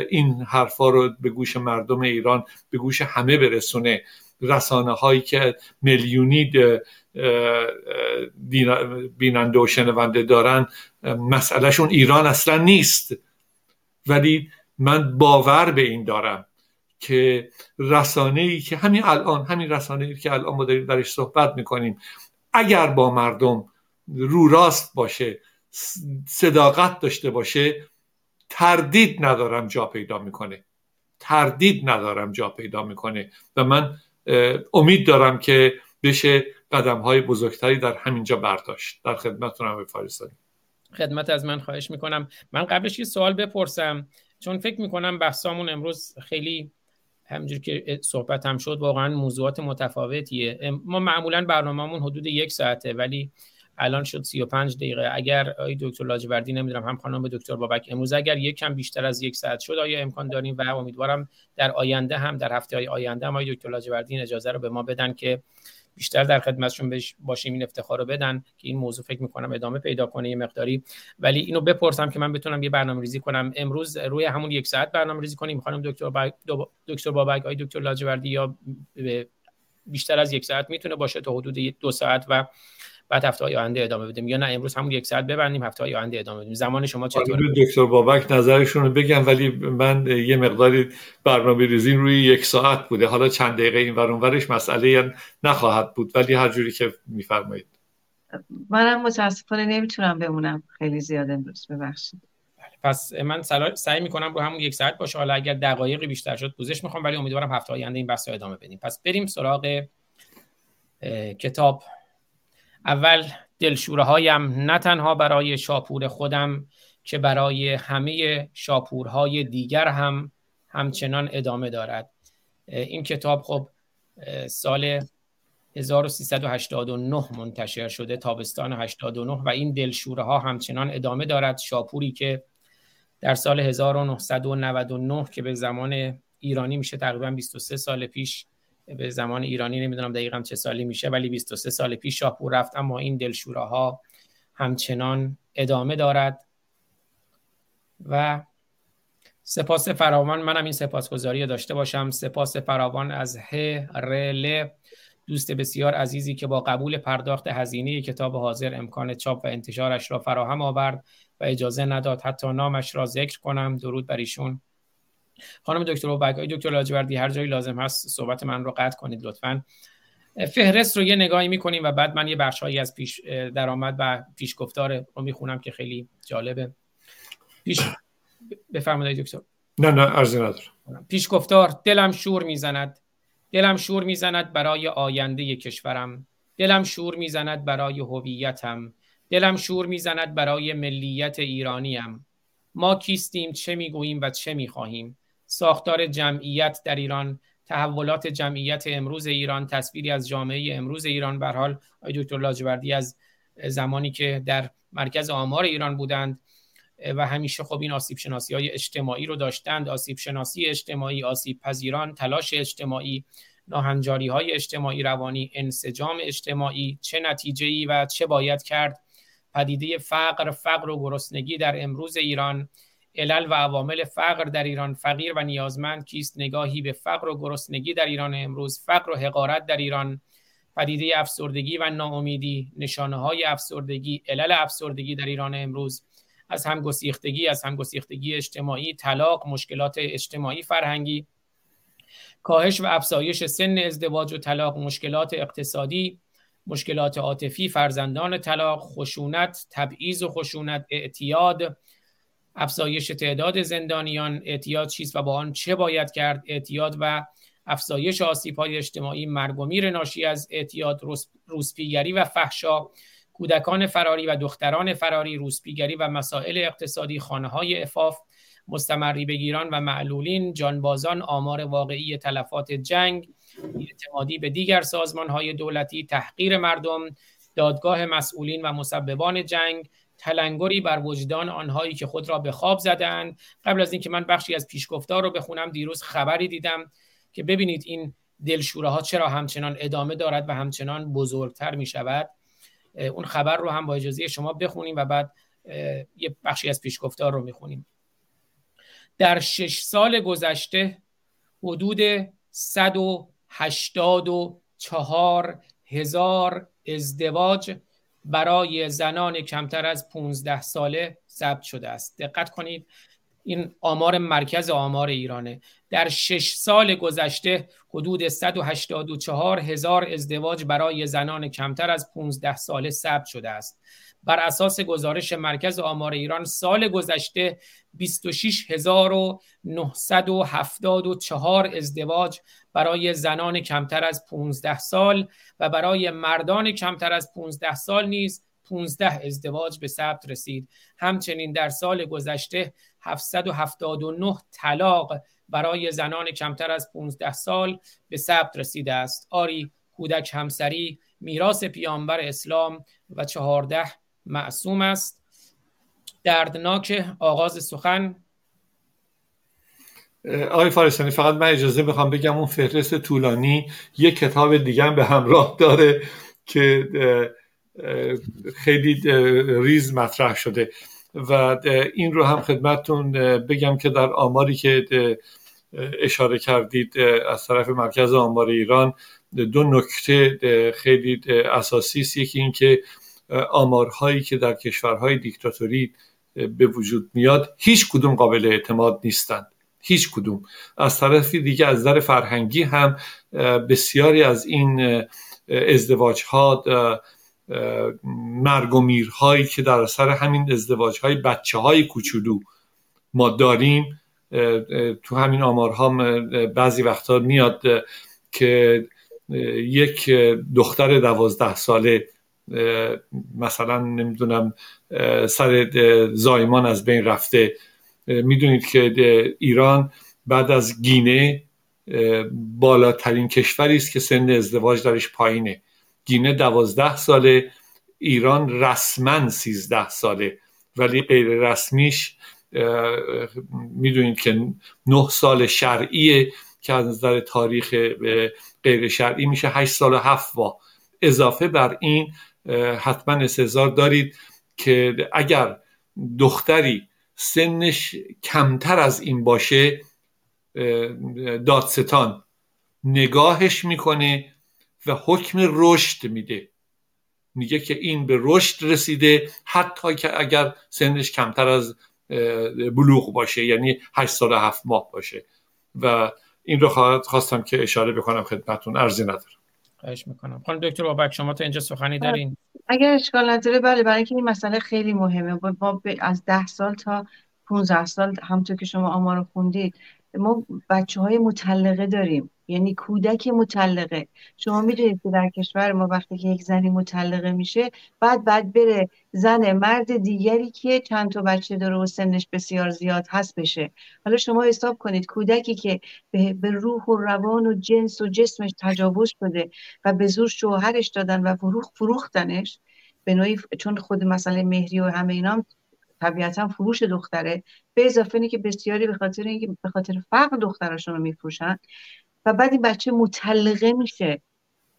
این حرفا رو به گوش مردم ایران به گوش همه برسونه. رسانه هایی که میلیونی بیننده و شنونده دارن مسئلهشون ایران اصلا نیست. ولی من باور به این دارم. که رسانه ای که همین الان همین رسانه ای که الان ما داریم درش صحبت می‌کنیم اگر با مردم رو راست باشه صداقت داشته باشه تردید ندارم جا پیدا می‌کنه. تردید ندارم جا پیدا می‌کنه. و من امید دارم که بشه قدم های بزرگتری در همینجا برداشت. در خدمتتون به فارستانی خدمت از من خواهش می‌کنم. من قبلش یه سوال بپرسم. چون فکر می‌کنم بحثامون امروز خیلی همجور که صحبت هم شد واقعا موضوعات متفاوتیه. ما معمولا برنامهمون حدود یک ساعته ولی الان شد 35 دقیقه. اگر آقای دکتر لاجوردی نمی‌دونم هم خانم دکتر بابک امروز اگر یک کم بیشتر از یک ساعت شد آیا امکان داریم؟ و امیدوارم در آینده هم در هفته های آینده هم آقای دکتر لاجوردی اجازه رو به ما بدن که بیشتر در خدمتشون باشیم این افتخار رو بدن که این موضوع فکر می‌کنم ادامه پیدا کنه یه مقداری. ولی اینو بپرسم که من بتونم یه برنامه ریزی کنم. امروز روی همون یک ساعت برنامه ریزی کنیم. خانم دکتر بابک دکتر بابک آقای دکتر لاجوردی یا بیشتر از یک ساعت می‌تونه باشه تا حدود دو ساعت و بعد هفته های آینده ادامه بدیم. یا نه امروز همون یک ساعت ببندیم هفته های آینده ادامه بدیم. زمان شما چطوره؟ دکتر بابک نظرشون رو بگم ولی من یه مقداری برنامه ریزی روی یک ساعت بوده. حالا چند دقیقه این ورش مسئله نخواهد بود ولی هر جوری که میفرمایید. منم متاسفانه نمی‌تونم بمونم. خیلی زیاد امروز ببخشید. پس من سعی می‌کنم رو همون یک ساعت باشه. حالا اگر دقایقی بیشتر شد پوزش می‌خوام ولی امیدوارم هفته آینده این بحث ادامه بدیم. پس بریم سراغ کتاب اول دلشوره هایم نه تنها برای شاپور خودم که برای همه شاپورهای دیگر هم همچنان ادامه دارد. این کتاب خب سال 1389 منتشر شده تابستان 89 و این دلشوره ها همچنان ادامه دارد. شاپوری که در سال 1999 که به زمان ایرانی میشه تقریبا 23 سال پیش به زمان ایرانی نمی‌دونم دقیقا چه سالی میشه ولی 23 سال پیش شاپور رفت. اما این دلشوره ها همچنان ادامه دارد. و سپاس فراوان منم این سپاسگزاری داشته باشم. سپاس فراوان از ه ر دوست بسیار عزیزی که با قبول پرداخت هزینه کتاب حاضر امکان چاپ و انتشارش را فراهم آورد و اجازه نداد حتی نامش را ذکر کنم. درود بر ایشون. خانم دکتر و های دکتر لاجوردی هر جایی لازم هست صحبت من رو قطع کنید لطفا. فهرست رو یه نگاهی می‌کنیم و بعد من یه بخشهایی از پیش درآمد و پیش گفتار رو می‌خونم که خیلی جالبه. پیش بفرمایید دکتر. نه نه ارزی ندارم. پیش گفتار دلم شور می‌زند. دلم شور می‌زند برای آینده کشورم. دلم شور می‌زند برای هویتم. دلم شور می‌زند برای ملیت ایرانیم. ما کیستیم چه می‌گوییم و چه می‌خواهیم؟ ساختار جمعیت در ایران تحولات جمعیت امروز ایران تصویری از جامعه امروز ایران. به حال آقای دکتر لاجوردی از زمانی که در مرکز آمار ایران بودند و همیشه خب این آسیب شناسی های اجتماعی رو داشتند. آسیب شناسی اجتماعی آسیب پذیران تلاش اجتماعی ناهنجاری های اجتماعی روانی انسجام اجتماعی. چه نتیجه و چه باید کرد؟ پدیده فقر فقر و گرسنگی در امروز ایران. علل و عوامل فقر در ایران. فقیر و نیازمند کیست؟ نگاهی به فقر و گرسنگی در ایران امروز. فقر و حقارت در ایران. پدیده افسردگی و ناامیدی. نشانه های افسردگی علل افسردگی در ایران امروز. از همگسیختگی از همگسیختگی اجتماعی طلاق مشکلات اجتماعی فرهنگی. کاهش و افزایش سن ازدواج و طلاق مشکلات اقتصادی مشکلات عاطفی فرزندان طلاق خشونت تبعیض و خشونت اعتیاد افزایش تعداد زندانیان اعتیاد چیست و با آن چه باید کرد؟ اعتیاد و افزایش آسیب های اجتماعی مرگ و میر ناشی از اعتیاد روسپیگری و فحشا کودکان فراری و دختران فراری روسپیگری و مسائل اقتصادی خانه های افاف مستمری بگیران و معلولین جانبازان آمار واقعی تلفات جنگ اعتمادی به دیگر سازمان های دولتی تحقیر مردم دادگاه مسئولین و مسببان جنگ تلنگری بر وجدان آنهایی که خود را به خواب زدند. قبل از اینکه من بخشی از پیشگفتار رو بخونم دیروز خبری دیدم که ببینید این دلشوره ها چرا همچنان ادامه دارد و همچنان بزرگتر می شود اون خبر رو هم با اجازه شما بخونیم و بعد یه بخشی از پیشگفتار رو می‌خونیم. در شش سال گذشته حدود 184 هزار ازدواج برای زنان کمتر از 15 ساله ثبت شده است. دقت کنید این آمار مرکز آمار ایرانه. در شش سال گذشته حدود 184 هزار ازدواج برای زنان کمتر از 15 ساله ثبت شده است. بر اساس گزارش مرکز آمار ایران سال گذشته 26974 ازدواج برای زنان کمتر از 15 سال و برای مردان کمتر از 15 سال نیز 15 ازدواج به ثبت رسید. همچنین در سال گذشته 779 طلاق برای زنان کمتر از 15 سال به ثبت رسیده است. آری کودک همسری میراث پیامبر اسلام و 14 معصوم است. دردناک آغاز سخن آقای فارسانی فقط من اجازه بخوام بگم اون فهرست طولانی یک کتاب دیگه به همراه داره که خیلی ریز مطرح شده. و این رو هم خدمتتون بگم که در آماری که اشاره کردید از طرف مرکز آمار ایران دو نکته خیلی اساسی است. یکی اینکه آمارهایی که در کشورهای دیکتاتوری به وجود میاد هیچ کدوم قابل اعتماد نیستند. هیچ کدوم. از طرفی دیگه از نظر فرهنگی هم بسیاری از این ازدواج ها مرگ و میرهایی که در اثر همین ازدواج های بچه های کوچولو ما داریم تو همین آمارها بعضی وقتا میاد که یک دختر دوازده ساله مثلا نمی‌دونم سر زایمان از بین رفته. می‌دونید که ایران بعد از گینه بالاترین کشوری است که سن ازدواج درش پایینه. گینه دوازده ساله ایران رسما سیزده ساله. ولی غیر رسمیش می‌دونید که نه سال شرعیه که از نظر تاریخ غیر شرعی میشه. هشت سال و هفت با اضافه بر این حتما استظهار دارید که اگر دختری سنش کمتر از این باشه دادستان نگاهش می‌کنه و حکم رشد میده. میگه که این به رشد رسیده حتی که اگر سنش کمتر از بلوغ باشه یعنی هشت سال هفت ماه باشه. و این رو خواستم که اشاره بکنم خدمتون. ارزی ندارم. خواهش می‌کنم. خانم دکتر بابک شما تا اینجا سخنی دارین؟ اگر اشکال نداره بله برای اینکه این مسئله خیلی مهمه. ما از ده سال تا 15 سال همونطور که شما آمار رو خوندید ما بچه های مطلقه داریم. یعنی کودک مطلقه. شما می‌دونید که در کشور ما وقتی که یک زنی مطلقه میشه بعد بعد بره زن مرد دیگری که چند تا بچه داره و سنش بسیار زیاد هست بشه. حالا شما حساب کنید کودکی که به روح و روان و جنس و جسمش تجاوز شده و به زور شوهرش دادن و فروخ فروختنش به نوعی چون خود مسئله مهری و همه اینا طبیعتا فروش دختره به اضافه اینه که بسیاری به خاطر اینکه به خاطر فقر دخترشون رو میفروشن و بعد این بچه مطلقه میشه.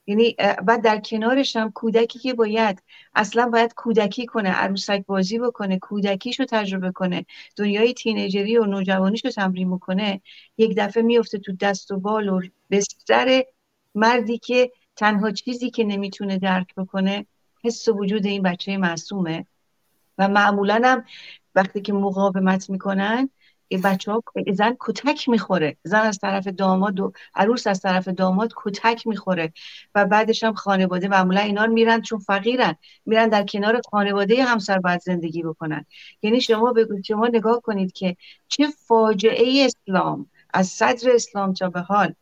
یعنی بعد در کنارش هم کودکی که باید اصلا باید کودکی کنه عروسک بازی بکنه کودکیشو تجربه کنه دنیای تینیجری و نوجوانیشو تمرین بکنه یک دفعه میفته تو دست و بال و بستر مردی که تنها چیزی که نمی‌تونه درک بکنه حس و وجود این بچه معصومه. و معمولا هم وقتی که مقاومت می‌کنن بچه ها زن کتک می‌خوره. زن از طرف داماد و عروس از طرف داماد کتک می‌خوره. و بعدش هم خانواده معمولا اینا میرن چون فقیرن. میرن در کنار خانواده همسر باید زندگی بکنن. یعنی شما بگوید شما نگاه کنید که چه فاجعه اسلام از صدر اسلام تا به حال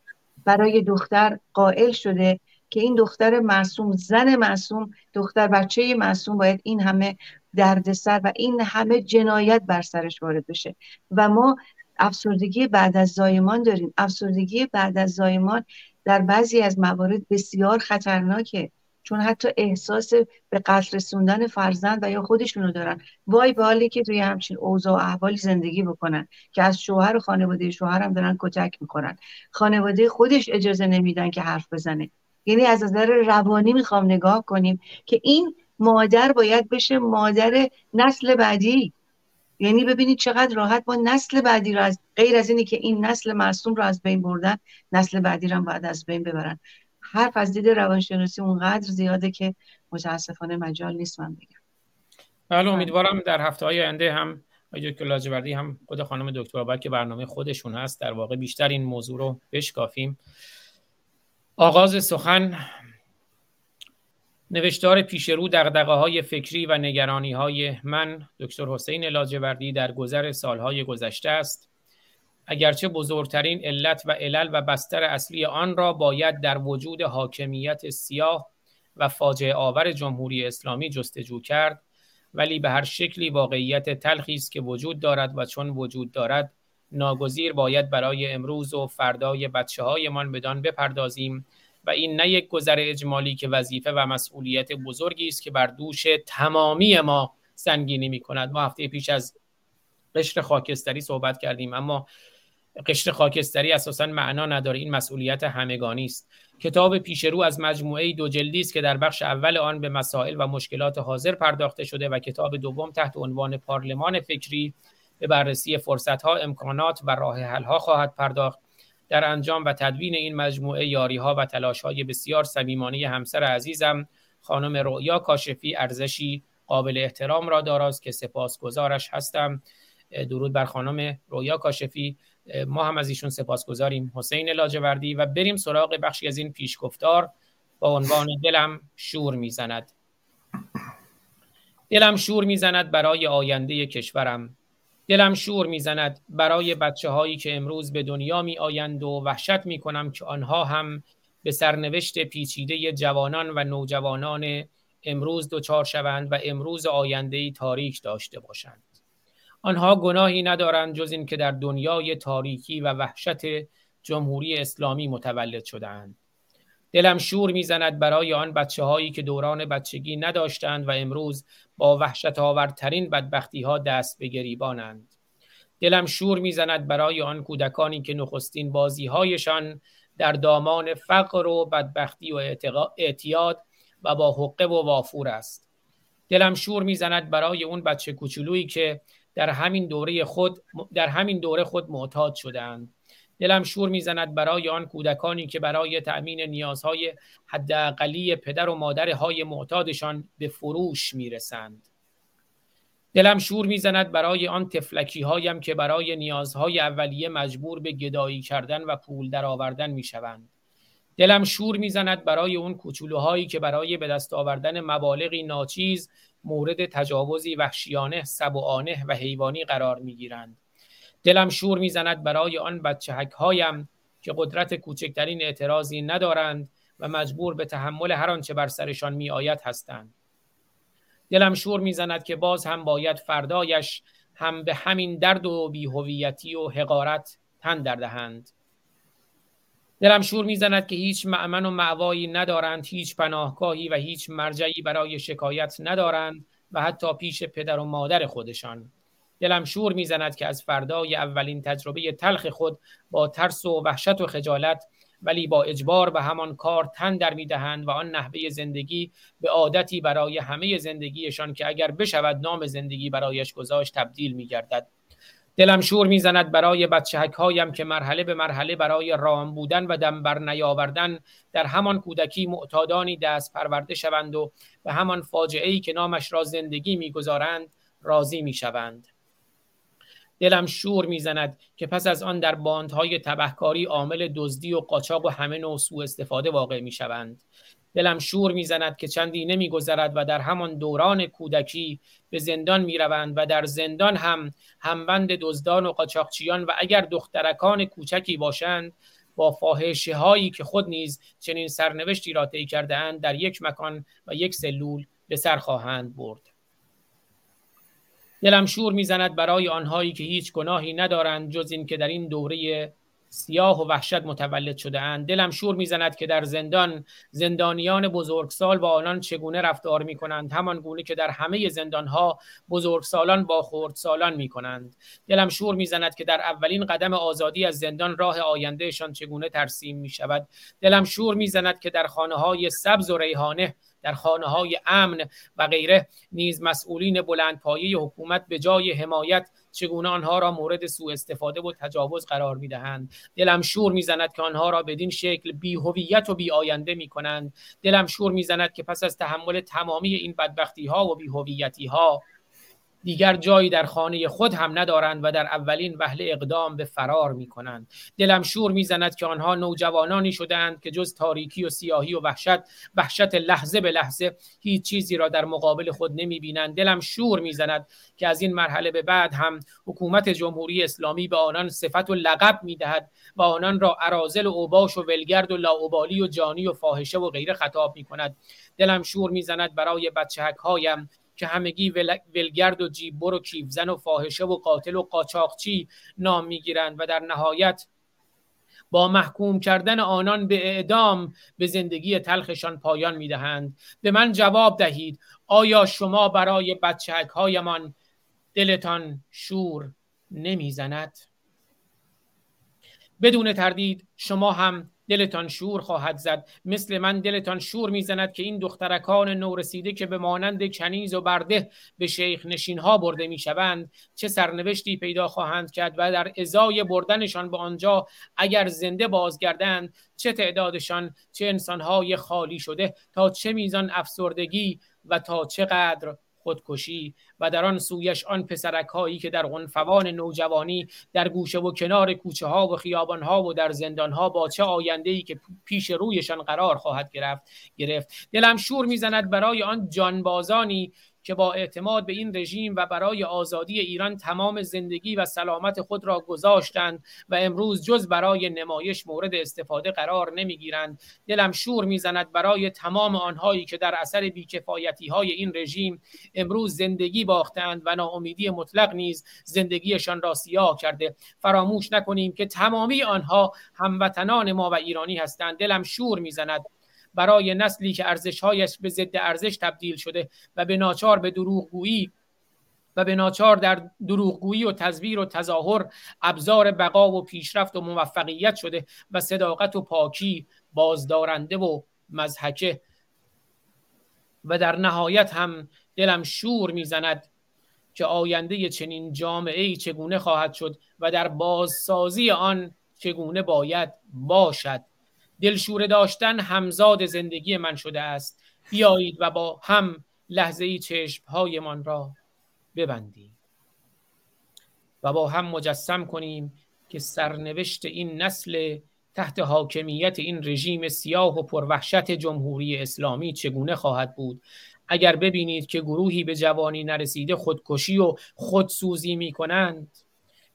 برای دختر قائل شده که این دختر معصوم زن معصوم دختر بچه معصوم باید این همه دردسر و این همه جنایت بر سرش وارد بشه. و ما افسردگی بعد از زایمان داریم. افسردگی بعد از زایمان در بعضی از موارد بسیار خطرناکه. چون حتی احساس به قتل رسوندن فرزند و یا خودشونو دارن. وای به حالی که توی همچین اوضاع و احوالی زندگی بکنن که از شوهر و خانواده شوهرم دارن کتک می‌کنن خانواده خودش اجازه نمیدن که حرف بزنه. یعنی از نظر روانی می‌خوام نگاه کنیم که این مادر باید بشه مادر نسل بعدی. یعنی ببینید چقدر راحت با نسل بعدی رو از غیر از اینی که این نسل معصوم رو از بین بردن نسل بعدی رو هم باید از بین ببرن. حرف از دید روانشناسی اونقدر زیاده که متاسفانه مجال نیست من بگم. بله امیدوارم در هفته های آینده هم دکتر لاجوردی هم خود خانم دکتر آبک که برنامه خودشون هست در واقع بیشتر این موضوع رو بشکافیم. آغاز سخن نوشتار پیش رو دقدقه های فکری و نگرانی های من دکتر حسین لاجوردی در گذر سالهای گذشته است. اگرچه بزرگترین علت و علل و بستر اصلی آن را باید در وجود حاکمیت سیاه و فاجعه آور جمهوری اسلامی جستجو کرد ولی به هر شکلی واقعیت تلخی است که وجود دارد و چون وجود دارد ناگزیر باید برای امروز و فردای بچه هایمان بدان بپردازیم و این نه یک گذر اجمالی که وظیفه و مسئولیت بزرگی است که بر دوش تمامی ما سنگینی می کند ما هفته پیش از قشر خاکستری صحبت کردیم اما قشر خاکستری اساسا معنا نداره. این مسئولیت همگانی است. کتاب پیشرو از مجموعه دو جلدی است که در بخش اول آن به مسائل و مشکلات حاضر پرداخته شده و کتاب دوم تحت عنوان پارلمان فکری به بررسی فرصت ها امکانات و راه حل ها خواهد پرداخت. در انجام و تدوین این مجموعه یاری ها و تلاش های بسیار صمیمانه همسر عزیزم خانم رؤیا کاشفی ارزشی قابل احترام را داراست که سپاسگزارش هستم. درود بر خانم رویا کاشفی. ما هم از ایشون سپاسگزاریم. حسین لاجوردی. و بریم سراغ بخشی از این پیشگفتار. با عنوان دلم شور می‌زند. دلم شور می‌زند برای آینده کشورم. دلم شور می‌زند برای بچه هایی که امروز به دنیا می آیند و وحشت می کنم که آنها هم به سرنوشت پیچیده جوانان و نوجوانان امروز دچار شوند و امروز آینده تاریک داشته باشند. آنها گناهی ندارند جز این که در دنیای تاریکی و وحشت جمهوری اسلامی متولد شدهاند. دلم شور می‌زند برای آن بچه هایی که دوران بچگی نداشتند و امروز با وحشت آورترین بدبختی ها دست به گریبانند. دلم شور می‌زند برای آن کودکانی که نخستین بازی هایشان در دامان فقر و بدبختی و اعتیاد و با حقه و وافور است. دلم شور می‌زند برای اون بچه کوچولویی که در همین دوره خود در همین دوره خود معتاد شدهاند. دلم شور می‌زند برای آن کودکانی که برای تأمین نیازهای حداقلی پدر و مادرهای معتادشان به فروش می‌رسند. دلم شور می‌زند برای آن تفلکی هایم که برای نیازهای اولیه مجبور به گدایی کردن و پول درآوردن می‌شوند. دلم شور می‌زند برای اون کوچولوهایی که برای به دست آوردن مبالغی ناچیز مورد تجاوزی وحشیانه سبوانه و حیوانی قرار می‌گیرند. دلم شور می‌زند برای آن بچه هایم که قدرت کوچکترین اعتراضی ندارند و مجبور به تحمل هر آنچه بر سرشان می آید هستند. دلم شور می‌زند که باز هم باید فردایش هم به همین درد و بیهویتی و حقارت تن در دهند. دلم شور می‌زند که هیچ معمن و معوایی ندارند هیچ پناهگاهی و هیچ مرجعی برای شکایت ندارند و حتی پیش پدر و مادر خودشان. دلم شور می‌زند که از فردای اولین تجربه تلخ خود با ترس و وحشت و خجالت ولی با اجبار به همان کار تن در می‌دهند و آن نحوه زندگی به عادتی برای همه زندگیشان که اگر بشود نام زندگی برایش گذاشت تبدیل میگردد. دلم شور می‌زند برای بچهک هایم که مرحله به مرحله برای رام بودن و دم بر نیاوردن در همان کودکی معتادانی دست پرورده شوند و به همان فاجعه ای که نامش را زندگی می‌گذارند راضی می‌شوند. دلم شور می‌زند که پس از آن در باندهای تبهکاری عامل دزدی و قاچاق و همه نوع سوء استفاده واقع می‌شوند. دلم شور می‌زند که چندی نمیگذرد و در همان دوران کودکی به زندان می‌روند و در زندان هم همبند دزدان و قاچاقچیان و اگر دخترکان کوچکی باشند با فاحشه هایی که خود نیز چنین سرنوشتی را طی کرده در یک مکان و یک سلول به سر خواهند برد. دلم شور می‌زند برای آنهایی که هیچ گناهی ندارند جز این که در این دوره سیاه و وحشت متولد شده اند دلم شور می‌زند که در زندان زندانیان بزرگسال با آنان چگونه رفتار می کنند همان گونه که در همه زندانها بزرگسالان با خردسالان می کنند دلم شور می‌زند که در اولین قدم آزادی از زندان راه آیندهشان چگونه ترسیم می شود دلم شور می‌زند که در خانه های سبز و ریحانه در خانه های امن و غیره نیز مسئولین بلندپایه حکومت به جای حمایت چگونه آنها را مورد سوء استفاده و تجاوز قرار می‌دهند؟ دلم شور می‌زند که آنها را بدین شکل بی هویت و بی آینده می کنند دلم شور می‌زند که پس از تحمل تمامی این بدبختی ها و بی هویتی ها دیگر جایی در خانه خود هم ندارند و در اولین وهله اقدام به فرار می کنند دلم شور می‌زند که آنها نوجوانانی شدند که جز تاریکی و سیاهی و وحشت وحشت لحظه به لحظه هیچ چیزی را در مقابل خود نمی بینند دلم شور می‌زند که از این مرحله به بعد هم حکومت جمهوری اسلامی به آنان صفت و لقب می دهد و آنان را عرازل و اوباش و ولگرد و لاوبالی و جانی و فاحشه و غیره خطاب می کند دلم شور می‌زند برای بچه هایم که همگی ولگرد و جیببر و کیفزن و فاحشه و قاتل و قاچاقچی نام می‌گیرند و در نهایت با محکوم کردن آنان به اعدام به زندگی تلخشان پایان می‌دهند. به من جواب دهید آیا شما برای بچهک هایمان دلتان شور نمی‌زند؟ بدون تردید شما هم دلتان شور خواهد زد. مثل من دلتان شور می‌زند که این دخترکان نورسیده که به مانند کنیز و برده به شیخ نشین ها برده می‌شوند چه سرنوشتی پیدا خواهند کرد و در ازای بردنشان به آنجا اگر زنده بازگردند چه تعدادشان چه انسانهای خالی شده تا چه میزان افسردگی و تا چقدر خودکشی و در آن سویش آن پسرک هایی که در عنفوان نوجوانی در گوشه و کنار کوچه ها و خیابان ها و در زندان ها با چه آینده ای که پیش رویشان قرار خواهد گرفت گرفت. دلم شور می‌زند برای آن جانبازانی که با اعتماد به این رژیم و برای آزادی ایران تمام زندگی و سلامت خود را گذاشتند و امروز جز برای نمایش مورد استفاده قرار نمی‌گیرند. دلم شور می‌زند برای تمام آنهایی که در اثر بیکفایتی های این رژیم امروز زندگی باختند و ناامیدی مطلق نیز زندگیشان را سیاه کرده. فراموش نکنیم که تمامی آنها هموطنان ما و ایرانی هستند. دلم شور می‌زند برای نسلی که ارزشهایش به ضد ارزش تبدیل شده و به ناچار به دروغگویی و به ناچار در دروغگویی و تزویر و تظاهر ابزار بقا و پیشرفت و موفقیت شده و صداقت و پاکی بازدارنده و مزحکه و در نهایت هم دلم شور می‌زند که آینده چنین جامعه ای چگونه خواهد شد و در بازسازی آن چگونه باید باشد. دلشوره داشتن همزاد زندگی من شده است. بیایید و با هم لحظه ای چشمهایمان را ببندیم و با هم مجسم کنیم که سرنوشت این نسل تحت حاکمیت این رژیم سیاه و پروحشت جمهوری اسلامی چگونه خواهد بود؟ اگر ببینید که گروهی به جوانی نرسیده خودکشی و خودسوزی می کنند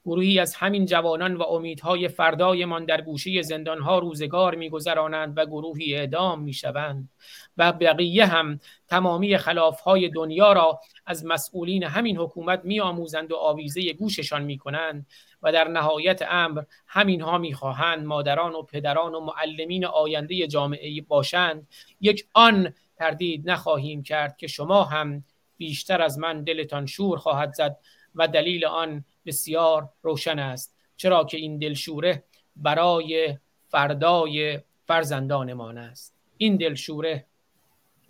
گروهی از همین جوانان و امیدهای فردایمان در گوشه زندانها روزگار میگذرانند و گروهی اعدام می‌شوند و بقیه هم تمامی خلافهای دنیا را از مسئولین همین حکومت میآموزند و آویزه گوششان می‌کنند و در نهایت امر همینها می‌خواهند مادران و پدران و معلمین آینده جامعه باشند. یک آن تردید نخواهیم کرد که شما هم بیشتر از من دلتان شور خواهد زد و دلیل آن بسیار روشن است. چرا که این دلشوره برای فردای فرزندانمان است. این دلشوره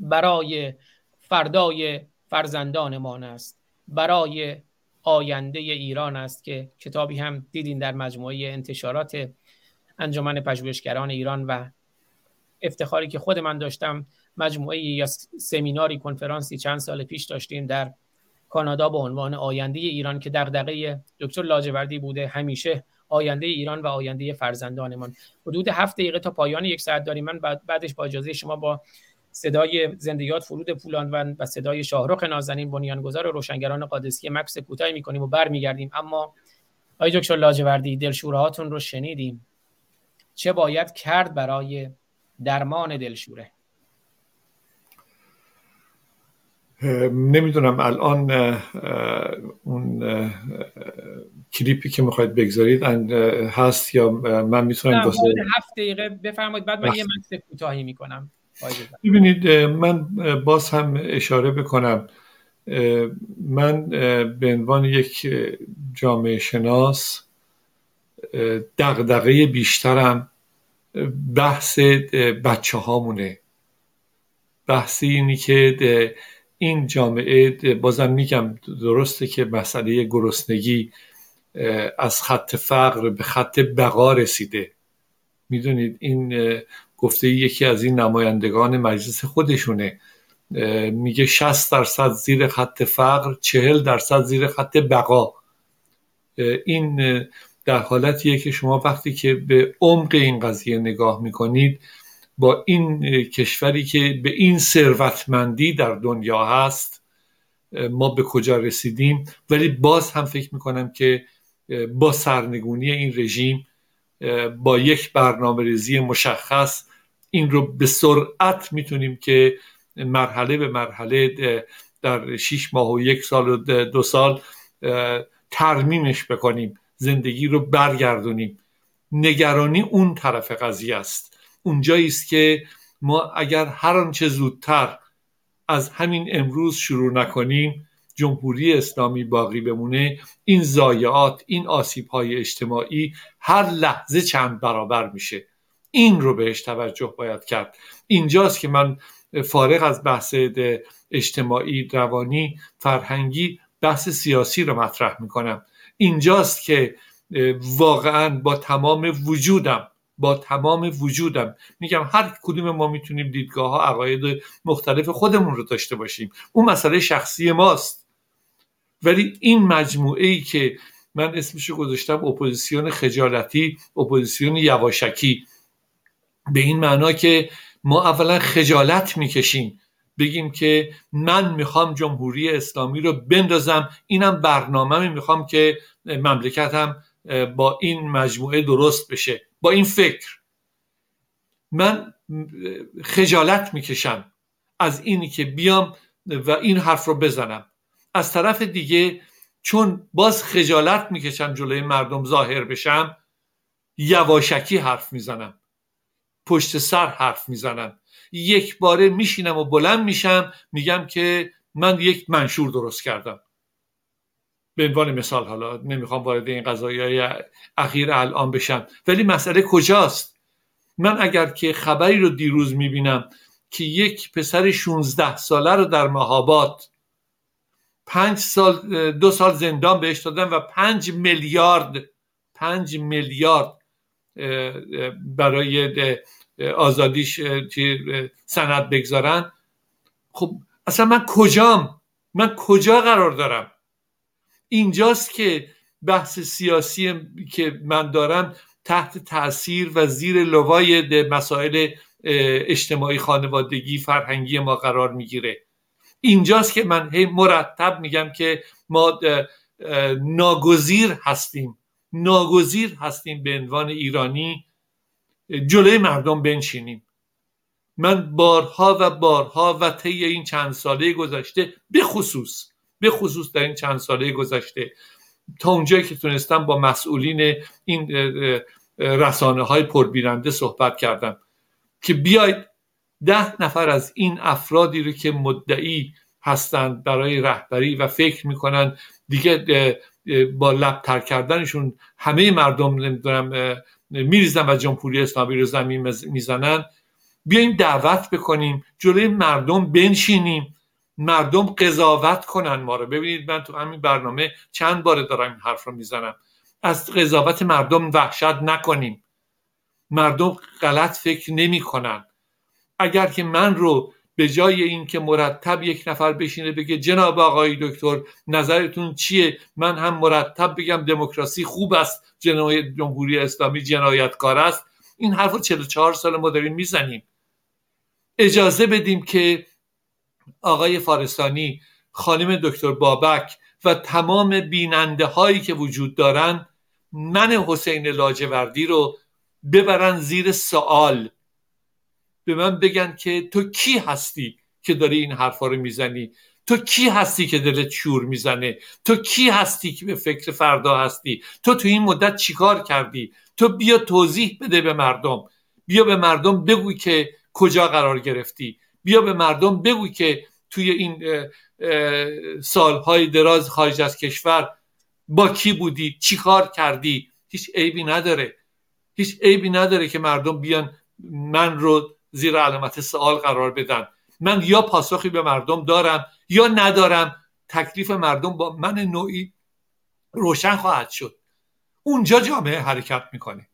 برای فردای فرزندانمان است. برای آینده ایران است که کتابی هم دیدین در مجموعه انتشارات انجمن پژوهشگران ایران و افتخاری که خود من داشتم مجموعه یا سمیناری کنفرانسی چند سال پیش داشتیم در کانادا به عنوان آینده ایران که دغدغه دکتر لاجوردی بوده همیشه آینده ایران و آینده فرزندانمان. حدود هفت دقیقه تا پایان یک ساعت داریم. من بعدش با اجازه شما با صدای زندگیات فرود پولانوند و صدای شاهرخ نازنین بنیانگذار روشنگران قادسی مکس کوتاهی می‌کنیم و برمیگردیم. اما آقای دکتر لاجوردی دلشورهاتون رو شنیدیم. چه باید کرد برای درمان دلشوره؟ نمی‌دونم الان اون کلیپی که می‌خواید بگذارید هست یا من می‌تونم دو هفت دقیقه بفرمایید بعد من یه مکس کوتاهی می‌کنم. ببینید من باز هم اشاره بکنم. من به عنوان یک جامعه شناس دغدغه بیشترم. بحث بچه هامونه بحث اینی که این جامعه بازم میگم درسته که مسئله گرسنگی از خط فقر به خط بقا رسیده. می‌دونید این گفته یکی از این نمایندگان مجلس خودشونه. میگه 60 درصد زیر خط فقر 40 درصد زیر خط بقا. این در حالتیه که شما وقتی که به عمق این قضیه نگاه می‌کنید با این کشوری که به این ثروتمندی در دنیا هست ما به کجا رسیدیم؟ ولی باز هم فکر می‌کنم که با سرنگونی این رژیم با یک برنامه ریزی مشخص این رو به سرعت می‌تونیم که مرحله به مرحله در شیش ماه و یک سال و دو سال ترمیمش بکنیم زندگی رو برگردونیم. نگرانی اون طرف قضیه است. اونجایی است که ما اگر هر آنچه زودتر از همین امروز شروع نکنیم جمهوری اسلامی باقی بمونه این ضایعات این آسیب های اجتماعی هر لحظه چند برابر میشه. این رو بهش توجه باید کرد. اینجاست که من فارغ از بحث اجتماعی روانی فرهنگی بحث سیاسی رو مطرح می‌کنم. اینجاست که واقعا با تمام وجودم با تمام وجودم. میگم هر کدوم ما می‌تونیم دیدگاه ها عقاید مختلف خودمون رو داشته باشیم. اون مسئله شخصی ماست. ولی این مجموعه ای که من اسمش رو گذاشتم اپوزیسیون خجالتی اپوزیسیون یواشکی. به این معنا که ما اولا خجالت می‌کشیم. بگیم که من می‌خوام جمهوری اسلامی رو بندازم. اینم برنامه می‌خوام که مملکتم با این مجموعه درست بشه با این فکر. من خجالت می‌کشم از اینی که بیام و این حرف رو بزنم. از طرف دیگه چون باز خجالت می‌کشم جلوی مردم ظاهر بشم یواشکی حرف می‌زنم. پشت سر حرف می‌زنم. یک باره میشینم و بلند میشم میگم که من یک منشور درست کردم. به عنوان مثال حالا نمی‌خوام وارد این قضایی اخیر الان بشم. ولی مسئله کجاست؟ من اگر که خبری رو دیروز می‌بینم که یک پسر 16 ساله رو در مهابات پنج سال دو سال زندان بهش دادن و پنج میلیارد پنج میلیارد برای آزادیش سند بگذارن. خب اصلا من کجام؟ من کجا قرار دارم؟ اینجاست که بحث سیاسی که من دارم تحت تاثیر و زیر لوای مسائل اجتماعی خانوادگی فرهنگی ما قرار می‌گیره. اینجاست که من هی مرتب میگم که ما ناگزیر هستیم. ناگزیر هستیم به عنوان ایرانی جلوی مردم بنشینیم. من بارها و بارها و طی این چند ساله گذشته به خصوص به خصوص در این چند ساله گذشته. تا اونجایی که تونستم با مسئولین این رسانه های پربیننده صحبت کردم که بیاید ده نفر از این افرادی رو که مدعی هستند برای رهبری و فکر می‌کنن دیگه با لبتر کردنشون همه مردم نمی‌دونم میریزن و جمهوری اسلامی رو زمین می‌زنن. بیایم دعوت بکنیم جلوی مردم بنشینیم. مردم قضاوت کنن ما رو. ببینید من تو همین برنامه چند بار دارم این حرف رو می‌زنم. از قضاوت مردم وحشت نکنیم. مردم غلط فکر نمی کنن اگر که من رو به جای اینکه مرتب یک نفر بشینه بگه جناب آقای دکتر نظرتون چیه؟ من هم مرتب بگم دموکراسی خوب است جمهوری اسلامی جنایتکار است. این حرف رو 44 سال ما داریم می‌زنیم. اجازه بدیم که آقای فارستانی خانم دکتر بابک و تمام بیننده هایی که وجود دارن من حسین لاجوردی رو ببرن زیر سوال. به من بگن که تو کی هستی که داری این حرفا رو می‌زنی؟ تو کی هستی که دلت شور می‌زنه؟ تو کی هستی که به فکر فردا هستی؟ تو تو این مدت چیکار کردی؟ تو بیا توضیح بده به مردم. بیا به مردم بگوی که کجا قرار گرفتی. بیا به مردم بگوی که توی این سالهای دراز خارج از کشور با کی بودی چیکار کردی؟ هیچ عیبی نداره. هیچ عیبی نداره که مردم بیان من رو زیر علامت سوال قرار بدن. من یا پاسخی به مردم دارم یا ندارم. تکلیف مردم با من نوعی روشن خواهد شد. اونجا جامعه حرکت می‌کنه.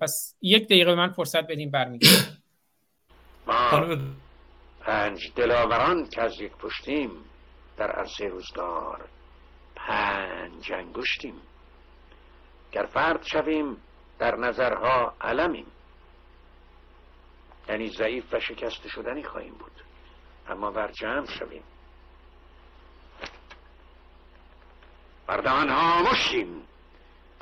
پس یک دقیقه من فرصت بدیم برمیگردم. پنج دلاوران که از یک پشتیم در عرصه روزگار پنج انگشتیم. گر فرد شویم در نظرها علمیم. یعنی ضعیف و شکست شدنی خواهیم بود. اما بر جمع شویم بردهان ها مشیم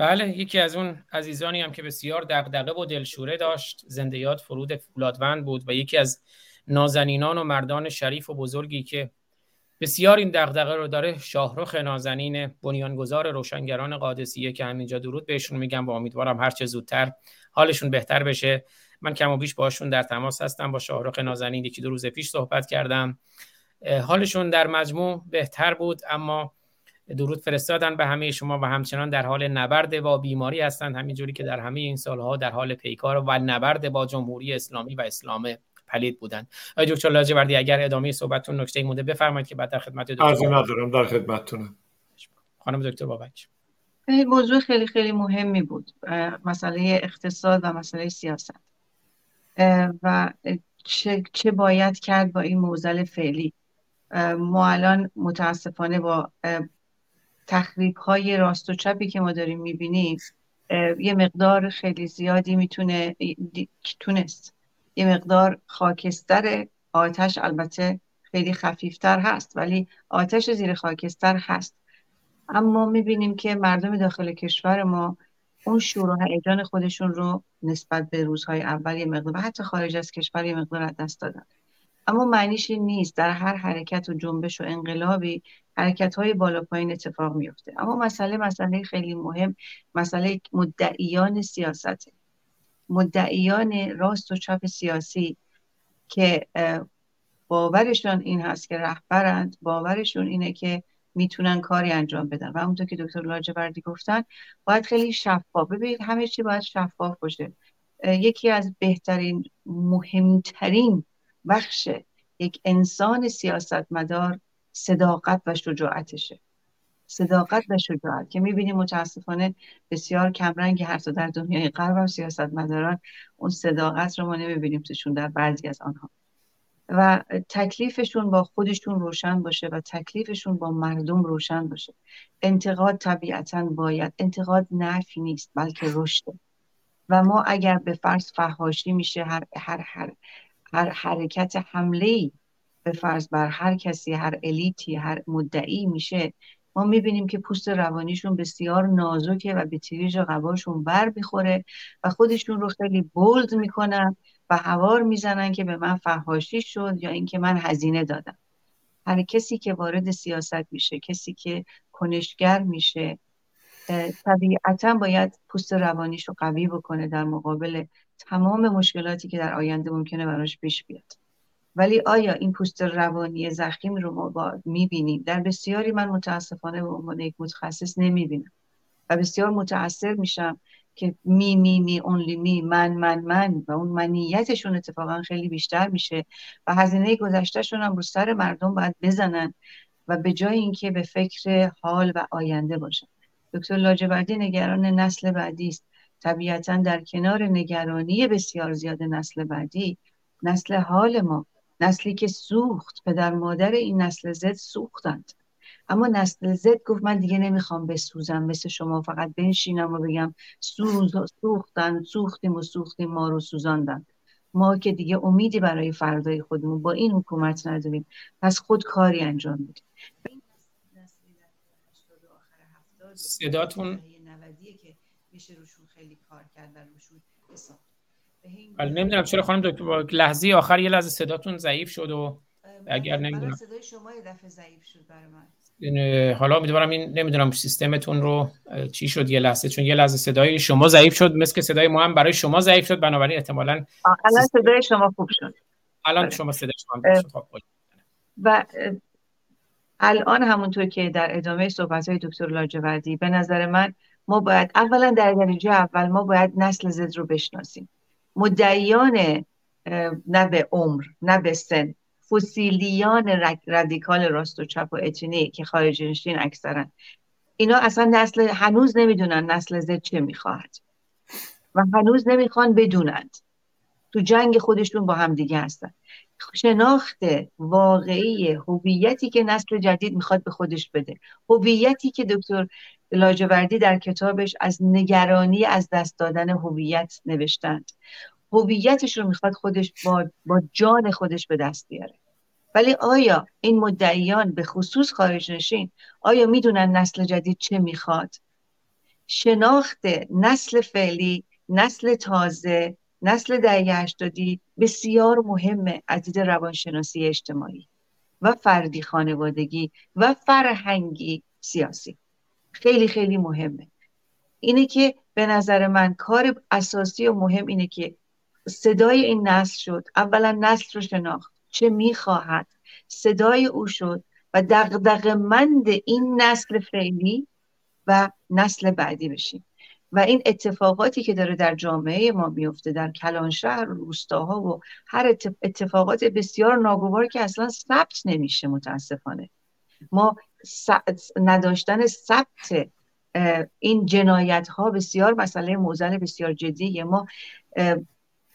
بله یکی از اون عزیزانی هم که بسیار دغدغه و دلشوره داشت زندیات فرود فولادوند بود و یکی از نازنینان و مردان شریف و بزرگی که بسیار این دغدغه رو داره شاهرخ نازنین بنیانگذار روشنگران قادسیه که همینجا درود بهشون میگم و امیدوارم هر چه زودتر حالشون بهتر بشه. من کم و بیش باشون در تماس هستم با شاهرخ نازنین یکی دو روز پیش صحبت کردم. حالشون در مجموع بهتر بود اما درود فرستادن به همه شما و همچنان در حال نبرد با بیماری هستند. همینجوری که در همه این سالها در حال پیکار و نبرد با جمهوری اسلامی و اسلام پلید بودند. آقای دکتر لاجوردی اگر ادامه صحبتتون نکته مونده بفرمایید که بعد در خدمت دکتر ندارم در خدمتتونم. خانم دکتر بابک. موضوع خیلی خیلی مهمی بود. مسئله اقتصاد و مسئله سیاست. و چه, چه باید کرد با این موزل فعلی؟ ما الان متاسفانه با تخریب های راست و چپی که ما داریم می‌بینیم یه مقدار خیلی زیادی می‌تونه تونست. یه مقدار خاکستر آتش البته خیلی خفیفتر هست ولی آتش زیر خاکستر هست. اما می‌بینیم که مردم داخل کشور ما اون شور و هیجان خودشون رو نسبت به روزهای اول یه مقدار و حتی خارج از کشور یه مقدار دست دادن. اما معنیش این نیست. در هر حرکت و جنبش و انقلابی حرکت های بالا پایین اتفاق میفته اما مسئله مسئله خیلی مهم. مسئله مدعیان سیاسته. مدعیان راست و چپ سیاسی که باورشون این هست که رهبرند باورشون اینه که می‌تونن کاری انجام بدن. و همونطور که دکتر لاجوردی گفتن باید خیلی شفاف. ببینید همه چی باید شفاف باشه. یکی از بهترین مهمترین بخش یک انسان سیاستمدار صداقت و شجاعتشه. صداقت و شجاعت که می‌بینیم متاسفانه بسیار کمرنگی هست و در دنیای غرب هم سیاستمداران اون صداقت رو ما نمی‌بینیم توشون در بعضی از آنها. و تکلیفشون با خودشون روشن باشه و تکلیفشون با مردم روشن باشه. انتقاد طبیعتا باید انتقاد نفی نیست بلکه رشده و ما اگر به فرض فهاشی میشه هر, هر, هر, هر حرکت حمله به فرض بر هر کسی هر الیتی هر مدعی میشه ما می‌بینیم که پوست روانیشون بسیار نازکه و به تیریج قباشون بر می‌خوره و خودشون رو خیلی بولد می‌کنن و هوار می‌زنن که به من فهاشی شد یا اینکه من هزینه دادم. هر کسی که وارد سیاست میشه کسی که کنشگر میشه طبیعتا باید پوست روانیش رو قوی بکنه در مقابل تمام مشکلاتی که در آینده ممکنه براش پیش بیاد. ولی آیا این پوست روانی زخیم رو ما می‌بینیم؟ در بسیاری من متاسفانه به عنوان یک متخصص نمی‌بینم و بسیار متاثر میشم که می می می اونلی می من من من و اون منیتشون اتفاقا خیلی بیشتر میشه و هزینه گذشتهشون هم رو سر مردم باید بزنن و به جای اینکه به فکر حال و آینده باشن. دکتر لاجوردی نگران نسل بعدی است. طبیعتا در کنار نگرانی بسیار زیاد نسل بعدی نسل حال ما نسلی که سوخت پدر مادر این نسل زد سوختند. اما نسل زد گفت من دیگه نمی‌خوام بسوزم مثل شما فقط بنشینم و بگم سوز سوختن سوختیم و سوختیم ما رو سوزاندن. ما که دیگه امیدی برای فردای خودمون با این حکومت نداریم پس خود کاری انجام میدیم صداتون که میشه روشون خیلی کار کرد روشون ولی نمی‌دونم چرا خانم دکتر لحظه آخر یه لحظه صداتون ضعیف شد و اگر نمی‌دونم. صدای شما یه دفعه ضعیف شد برای من. حالا امیدوارم این نمی‌دونم سیستمتون رو چی شد یه لحظه؟ چون یه لحظه صدای شما ضعیف شد مثل که صدای ما هم برای شما ضعیف شد بنابراین احتمالاً الان صدای شما خوب شد. الان بله. شما صدای شما خب، و الان همونطور که در ادامه صحبت های دکتر لاجوردی به نظر من ما باید اولا در درجه اول ما باید نسل زد رو بشناسیم. مدعیان نه به عمر نه به سن فسیلیان رادیکال راست و چپ و اتنی که خارج نشین اکثرا. اینا اصلا نسل هنوز نمی‌دونن نسل زد چه می‌خواهد. و هنوز نمی‌خوان بدونند. تو جنگ خودشون با هم دیگه هستن. شناخت واقعی هویتی که نسل جدید می‌خواد به خودش بده. هویتی که دکتر لاجوردی در کتابش از نگرانی از دست دادن هویت نوشتند. هویتش رو می‌خواد خودش با, با جان خودش به دست بیاره. ولی آیا این مدعیان به خصوص خارج نشین آیا می‌دونن نسل جدید چه می‌خواد؟ شناخت نسل فعلی نسل تازه نسل دهه هشتادی بسیار مهمه از دید روانشناسی اجتماعی و فردی خانوادگی و فرهنگی سیاسی. خیلی خیلی مهمه. اینه که به نظر من کار اساسی و مهم اینه که صدای این نسل شد. اولا نسل رو شناخت. چه می‌خواهد. صدای او شد و دغدغه‌مند این نسل فعلی و نسل بعدی بشیم. و این اتفاقاتی که داره در جامعه ما میفته در کلانشهر و روستاها و هر اتفاقات بسیار ناگوار که اصلا ثبت نمیشه متاسفانه. ما نداشتن ثبت این جنایت ها بسیار مسئله موزل بسیار جدیه ما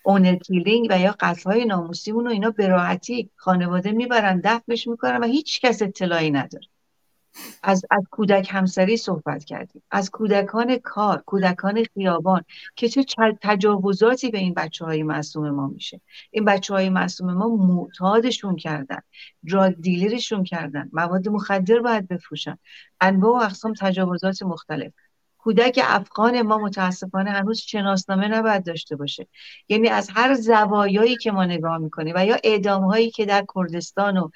اونر کیلینگ و یا قتل های ناموسیمون و اینا به راحتی خانواده می‌برن دفنش می‌کنن و هیچ کس اطلاعی نداره. از, از کودک همسری صحبت کردیم. از کودکان کار کودکان خیابان که چه تجاوزاتی به این بچه های معصوم ما میشه. این بچه های معصوم ما معتادشون کردن دراگ دیلرشون کردن مواد مخدر باید بفروشن. انواع و اقسام تجاوزات مختلف. کودک افغان ما متاسفانه هنوز شناسنامه نباید داشته باشه. یعنی از هر زوایایی که ما نگاه می‌کنیم و یا اعدام هایی که در کردستان و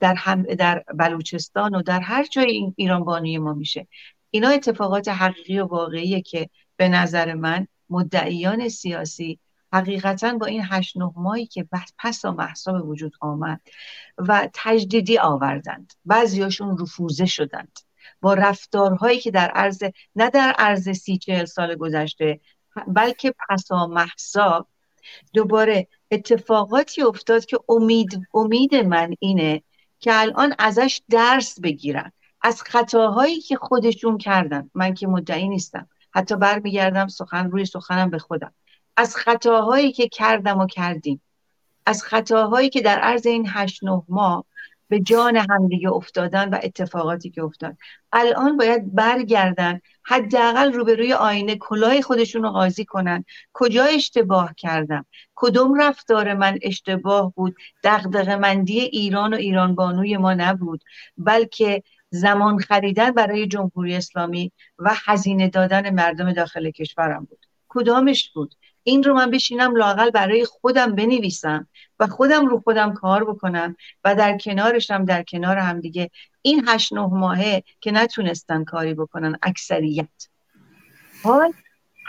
در, هم در بلوچستان و در هر جای ایران بانی ما میشه. اینا اتفاقات حقیقی و واقعیه که به نظر من مدعیان سیاسی حقیقتا با این هشت نه ماهی که پس و محصا به وجود آمد و تجدیدی آوردند. بعضیاشون رفوزه شدند. با رفتارهایی که در عرض نه در عرض سی چهل سال گذشته بلکه پسا محسا دوباره اتفاقاتی افتاد که امید امید من اینه که الان ازش درس بگیرن. از خطاهایی که خودشون کردن. من که مدعی نیستم. حتی برمیگردم سخن روی سخنم به خودم. از خطاهایی که کردم و کردیم. از خطاهایی که در عرض این هشت نه ماه به جان همدیگه افتادن و اتفاقاتی که افتاد. الان باید برگردن حداقل روبروی آینه کلاه خودشون رو قاضی کنن. کجا اشتباه کردم؟ کدوم رفتار من اشتباه بود؟ دغدغه مندی ایران و ایران بانوی ما نبود بلکه زمان خریدن برای جمهوری اسلامی و هزینه دادن مردم داخل کشورم بود. کدامش بود؟ این رو من بشینم لاقل برای خودم بنویسم و خودم رو خودم کار بکنم و در کنارشم در کنار هم دیگه این هشت نه ماهه که نتونستن کاری بکنن اکثریت. حال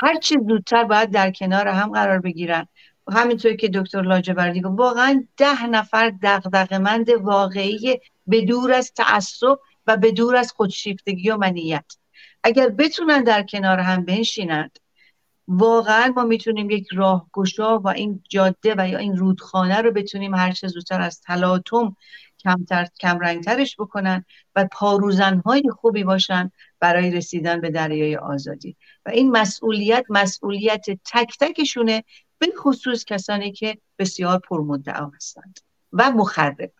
هر زودتر باید در کنار هم قرار بگیرن. همینطور که دکتر لاجوردی گفت واقعا ده نفر دغدغه‌مند واقعی به دور از تعصب و به دور از خودشیفتگی و منیت. اگر بتونن در کنار هم بنشینند واقعا ما می‌تونیم یک راهگشا و این جاده و یا این رودخانه رو بتونیم هر چه زودتر از تلاطم کمتر کمرنگترش بکنن و پاروزنهای خوبی باشن برای رسیدن به دریای آزادی. و این مسئولیت مسئولیت تک تکشونه به خصوص کسانی که بسیار پرمدعا هستند و مخرب.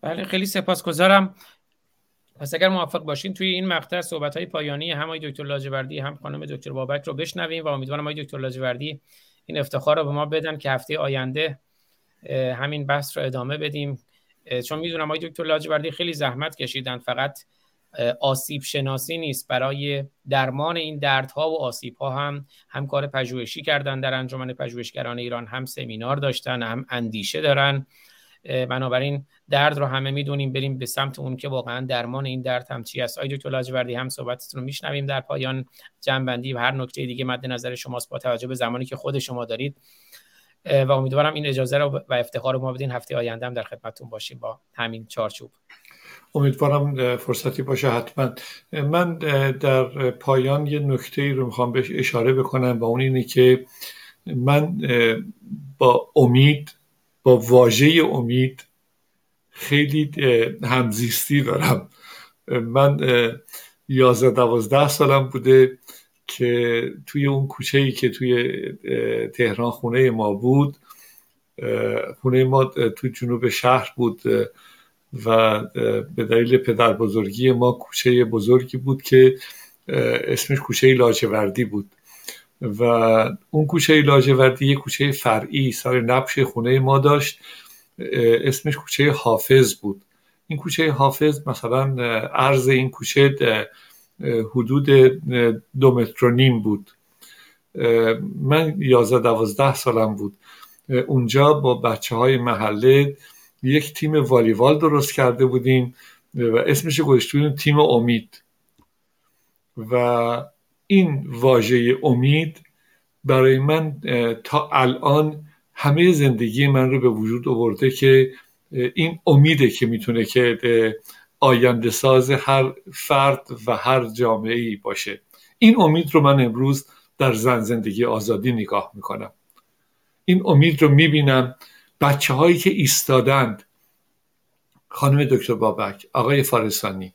بله خیلی سپاسگزارم. پس اگر موافق باشین توی این مقطع صحبت های پایانی هم آقای دکتر لاجوردی هم خانم دکتر بابک رو بشنویم و امیدوارم آقای دکتر لاجوردی این افتخار رو به ما بدن که هفته آینده همین بحث رو ادامه بدیم. چون می‌دونم آقای دکتر لاجوردی خیلی زحمت کشیدن فقط آسیب شناسی نیست. برای درمان این دردها و آسیب ها هم هم کار پژوهشی کردن در انجمن پژوهشگران ایران هم سمینار داشتن هم اندیشه دارن. بنابراین درد رو همه می‌دونیم بریم به سمت اون که واقعا درمان این درد هم چی است. آقای دکتر لاجوردی هم صحبتتون رو میشنویم در پایان جنبندی و هر نکته دیگه مد نظر شماست با توجه به زمانی که خود شما دارید. و امیدوارم این اجازه رو و افتخار رو ما بدین هفته آینده هم در خدمتتون باشیم با همین چارچوب. امیدوارم فرصتی باشه حتما. من در پایان یه نکته رو می‌خوام بهش اشاره بکنم و اون اینه که من با امید با واژه امید خیلی همزیستی دارم. من یازده دوازده سالم بوده که توی اون کوچه ای که توی تهران خونه ما بود خونه ما توی جنوب شهر بود و به دلیل پدر بزرگی ما کوچه بزرگی بود که اسمش کوچه لاجوردی بود. و اون کوچه لاجوردی یه کوچه فرعی سر نبش خونه ما داشت. اسمش کوچه حافظ بود. این کوچه حافظ مثلا عرض این کوچه حدود دو متر و نیم بود. من یازده دوازده سالم بود. اونجا با بچه های محله یک تیم والیبال درست کرده بودیم و اسمش گذاشته بودیم تیم امید. و این واژه امید برای من تا الان همه زندگی من رو به وجود آورده که این امیده که می‌تونه که آینده ساز هر فرد و هر جامعه ای باشه. این امید رو من امروز در زن زندگی آزادی نگاه می‌کنم. این امید رو می‌بینم بچه هایی که ایستادند. خانم دکتر بابک آقای فارسانی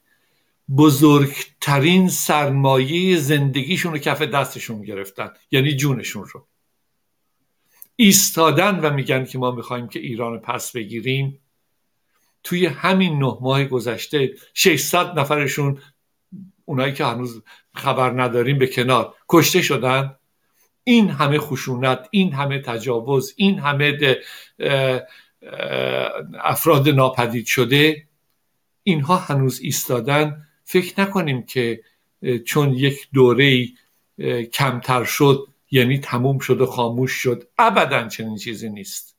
بزرگترین سرمایه زندگیشون رو کف دستشون گرفتن یعنی جونشون رو. ایستادن و میگن که ما می‌خوایم که ایران پس بگیریم. توی همین نه ماه گذشته 600 نفرشون اونایی که هنوز خبر نداریم به کنار کشته شدن. این همه خشونت این همه تجاوز این همه افراد ناپدید شده اینها هنوز ایستادن. فکر نکنیم که چون یک دوره کمتر شد یعنی تموم شد و خاموش شد ابدا چنین چیزی نیست.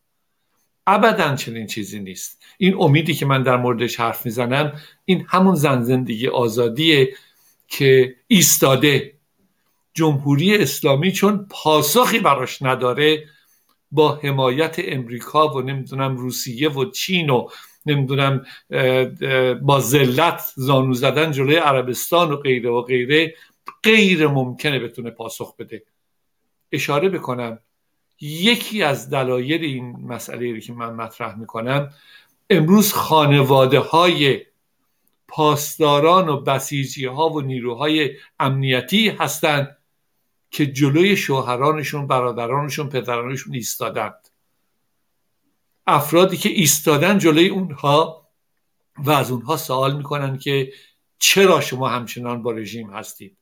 ابدا چنین چیزی نیست. این امیدی که من در موردش حرف می‌زنم این همون زن زندگی آزادیه که ایستاده. جمهوری اسلامی چون پاسخی براش نداره با حمایت امریکا و نمی‌دونم روسیه و چین و نمی‌دونم با ذلت زانو زدن جلوی عربستان و غیره و غیره غیر ممکنه بتونه پاسخ بده. اشاره بکنم یکی از دلایل این مسئله که من مطرح می‌کنم امروز خانواده های پاسداران و بسیجی ها و نیروهای امنیتی هستند که جلوی شوهرانشون برادرانشون پدرانشون ایستادند. افرادی که ایستادن جلوی اونها و از اونها سوال می‌کنن که چرا شما همچنان با رژیم هستید؟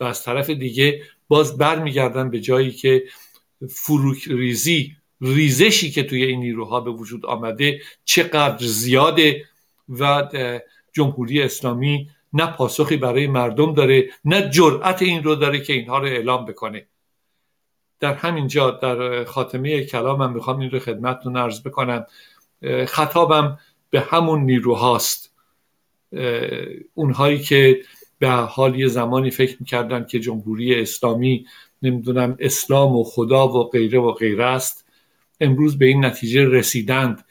و از طرف دیگه باز برمیگردن به جایی که فروک ریزی ریزشی که توی این نیروها به وجود آمده چقدر زیاده و جمهوری اسلامی نه پاسخی برای مردم داره نه جرأت این رو داره که اینها رو اعلام بکنه. در همین جا در خاتمه کلامم می‌خوام این رو خدمتتون عرض بکنم. خطابم به همون نیروهاست. اونهایی که به حال یه زمانی فکر می‌کردن که جمهوری اسلامی نمی‌دونم اسلام و خدا و غیره و غیره است امروز به این نتیجه رسیدند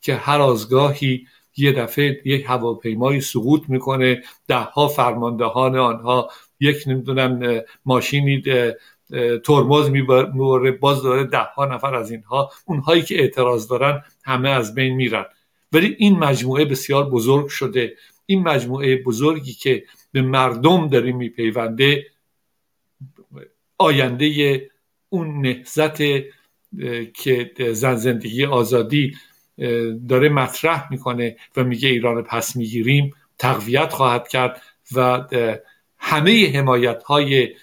که هر آزگاهی یه دفعه یک هواپیمایی سقوط می‌کنه دهها فرماندهان آنها یک نمی‌دونم ماشینی ترمز می‌بره باز داره ده ها نفر از اینها اونهایی که اعتراض دارن همه از بین میرن. ولی این مجموعه بسیار بزرگ شده. این مجموعه بزرگی که به مردم داره میپیونده آینده اون نهزت که زن زندگی آزادی داره مطرح می‌کنه و میگه ایران پس می‌گیریم تقویت خواهد کرد و همه حمایت های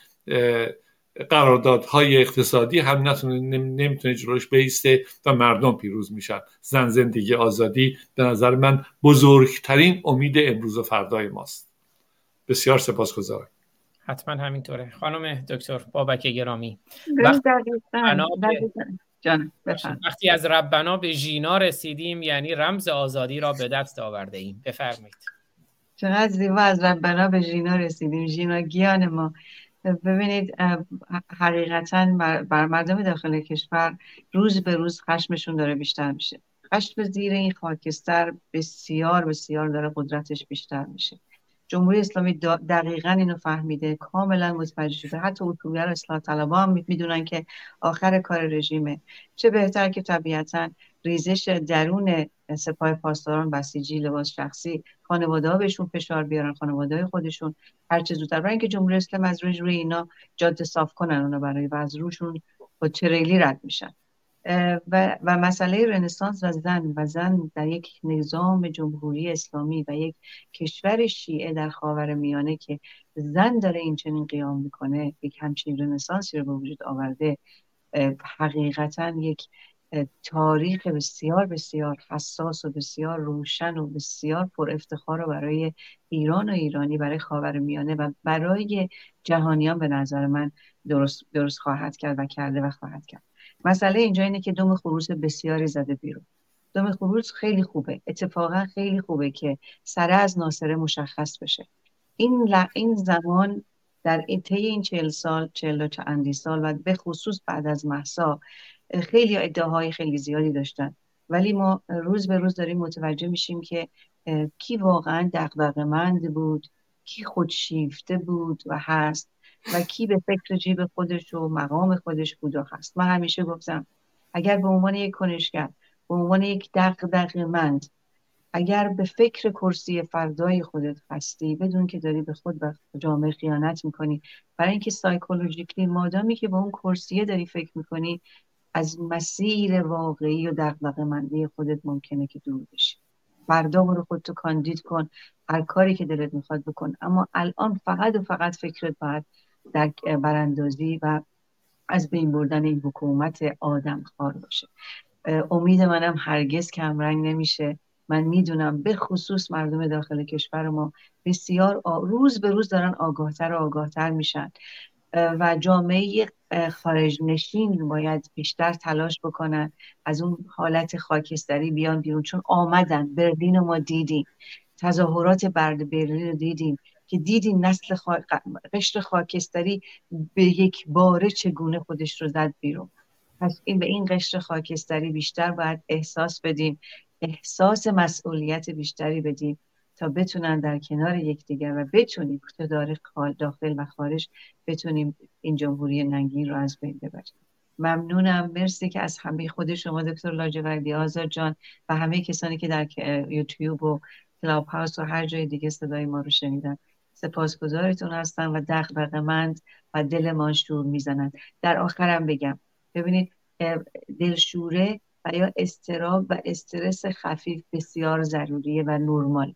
قراردادهای اقتصادی هم نمی‌تونه جلوش بیسته و مردم پیروز میشن. زن زندگی آزادی به نظر من بزرگترین امید امروز و فردای ماست. بسیار سپاسگزارم. حتما همینطوره. خانم دکتر بابک گرامی. وقتی از ربنا به ژینا رسیدیم یعنی رمز آزادی را به دست آورده ایم. بفرمایید. چقدر زیبا از ربنا به ژینا رسیدیم. ژینا گیان ما. ببینید حقیقتا بر مردم داخل کشور روز به روز خشمشون داره بیشتر میشه. خشم زیر این خاکستر بسیار بسیار داره قدرتش بیشتر میشه. جمهوری اسلامی دقیقا اینو فهمیده کاملا متوجه شده. حتی اصولگر اصلاح طلبا هم می‌دونن که آخر کار رژیمه. چه بهتر که طبیعتا ریزش درون سپاه پاسداران بسیجی لباس شخصی خانواده ها بهشون فشار بیارن خانواده های خودشون هر چه زودتر. برای اینکه جمهوری اسلامی از روی روی اینا جاده صاف کنن اونا برای و از روشون با تریلی رد میشن. و, و مسئله رنسانس و زن و زن در یک نظام جمهوری اسلامی و یک کشور شیعه در خاور میانه که زن داره این چنین قیام می‌کنه یک همچین رنسانسی رو به وجود آورده حقیقتا یک تاریخ بسیار بسیار حساس و بسیار روشن و بسیار پر افتخار رو برای ایران و ایرانی برای خاور میانه و برای جهانیان به نظر من درست, درست خواهد کرد و کرده و خواهد کرد. مسئله اینجا اینه که دوم خروس بسیاری زده بیرون. دوم خروس خیلی خوبه. اتفاقا خیلی خوبه که سره از ناصره مشخص بشه. این, این زمان در طی این چهل سال چهل و چندی سال و به خصوص بعد از محسا خیلی ادعاهای خیلی زیادی داشتن. ولی ما روز به روز داریم متوجه میشیم که کی واقعا دقدقمند بود کی خودشیفته بود و هست. و کی به فکر جیب خودش و مقام خودش بود و هست. من همیشه گفتم اگر به عنوان یک کنشگر به عنوان یک دقدقمند اگر به فکر کرسی فردای خودت هستی بدون که داری به خود و جامعه خیانت می‌کنی. برای اینکه سایکولوژیکلی مادامی که با اون کرسیه داری فکر می‌کنی از مسیر واقعی و دقدقه مندی خودت ممکنه که دور بشی. فردا برو خودتو کاندید کن هر کاری که دلت می‌خواد بکن. اما الان فقط و فقط فکرت باید در براندازی و از بین بردن این حکومت آدم خار باشه. امید منم هرگز کمرنگ نمیشه. من می‌دونم به خصوص مردم داخل کشور ما بسیار روز به روز دارن آگاهتر و آگاهتر میشن. و جامعه خارج نشین باید بیشتر تلاش بکنن از اون حالت خاکستری بیان بیرون. چون آمدن برلین رو ما دیدیم. تظاهرات برد برلین رو دیدیم. که دیدیم نسل خا... قشر خاکستری به یک باره چگونه خودش رو زد بیرون. پس این به این قشر خاکستری بیشتر باید احساس بدیم. احساس مسئولیت بیشتری بدیم تا بتونن در کنار یکدیگر و بتونیم داره داخل و خارج بتونیم این جمهوری ننگین رو از بین ببریم. ممنونم. مرسی که از همه خود شما دکتر لاجوردی آزاد جان و همه کسانی که در یوتیوب و کلاب هاوس و هر جای دیگه صدای ما رو شنیدن. سپاسگزارتون هستم و دغدغه‌مند و دل شور می‌زنن در آخرم بگم ببینید دلشوره و یا استراب و استرس خفیف بسیار ضروریه و نرمال.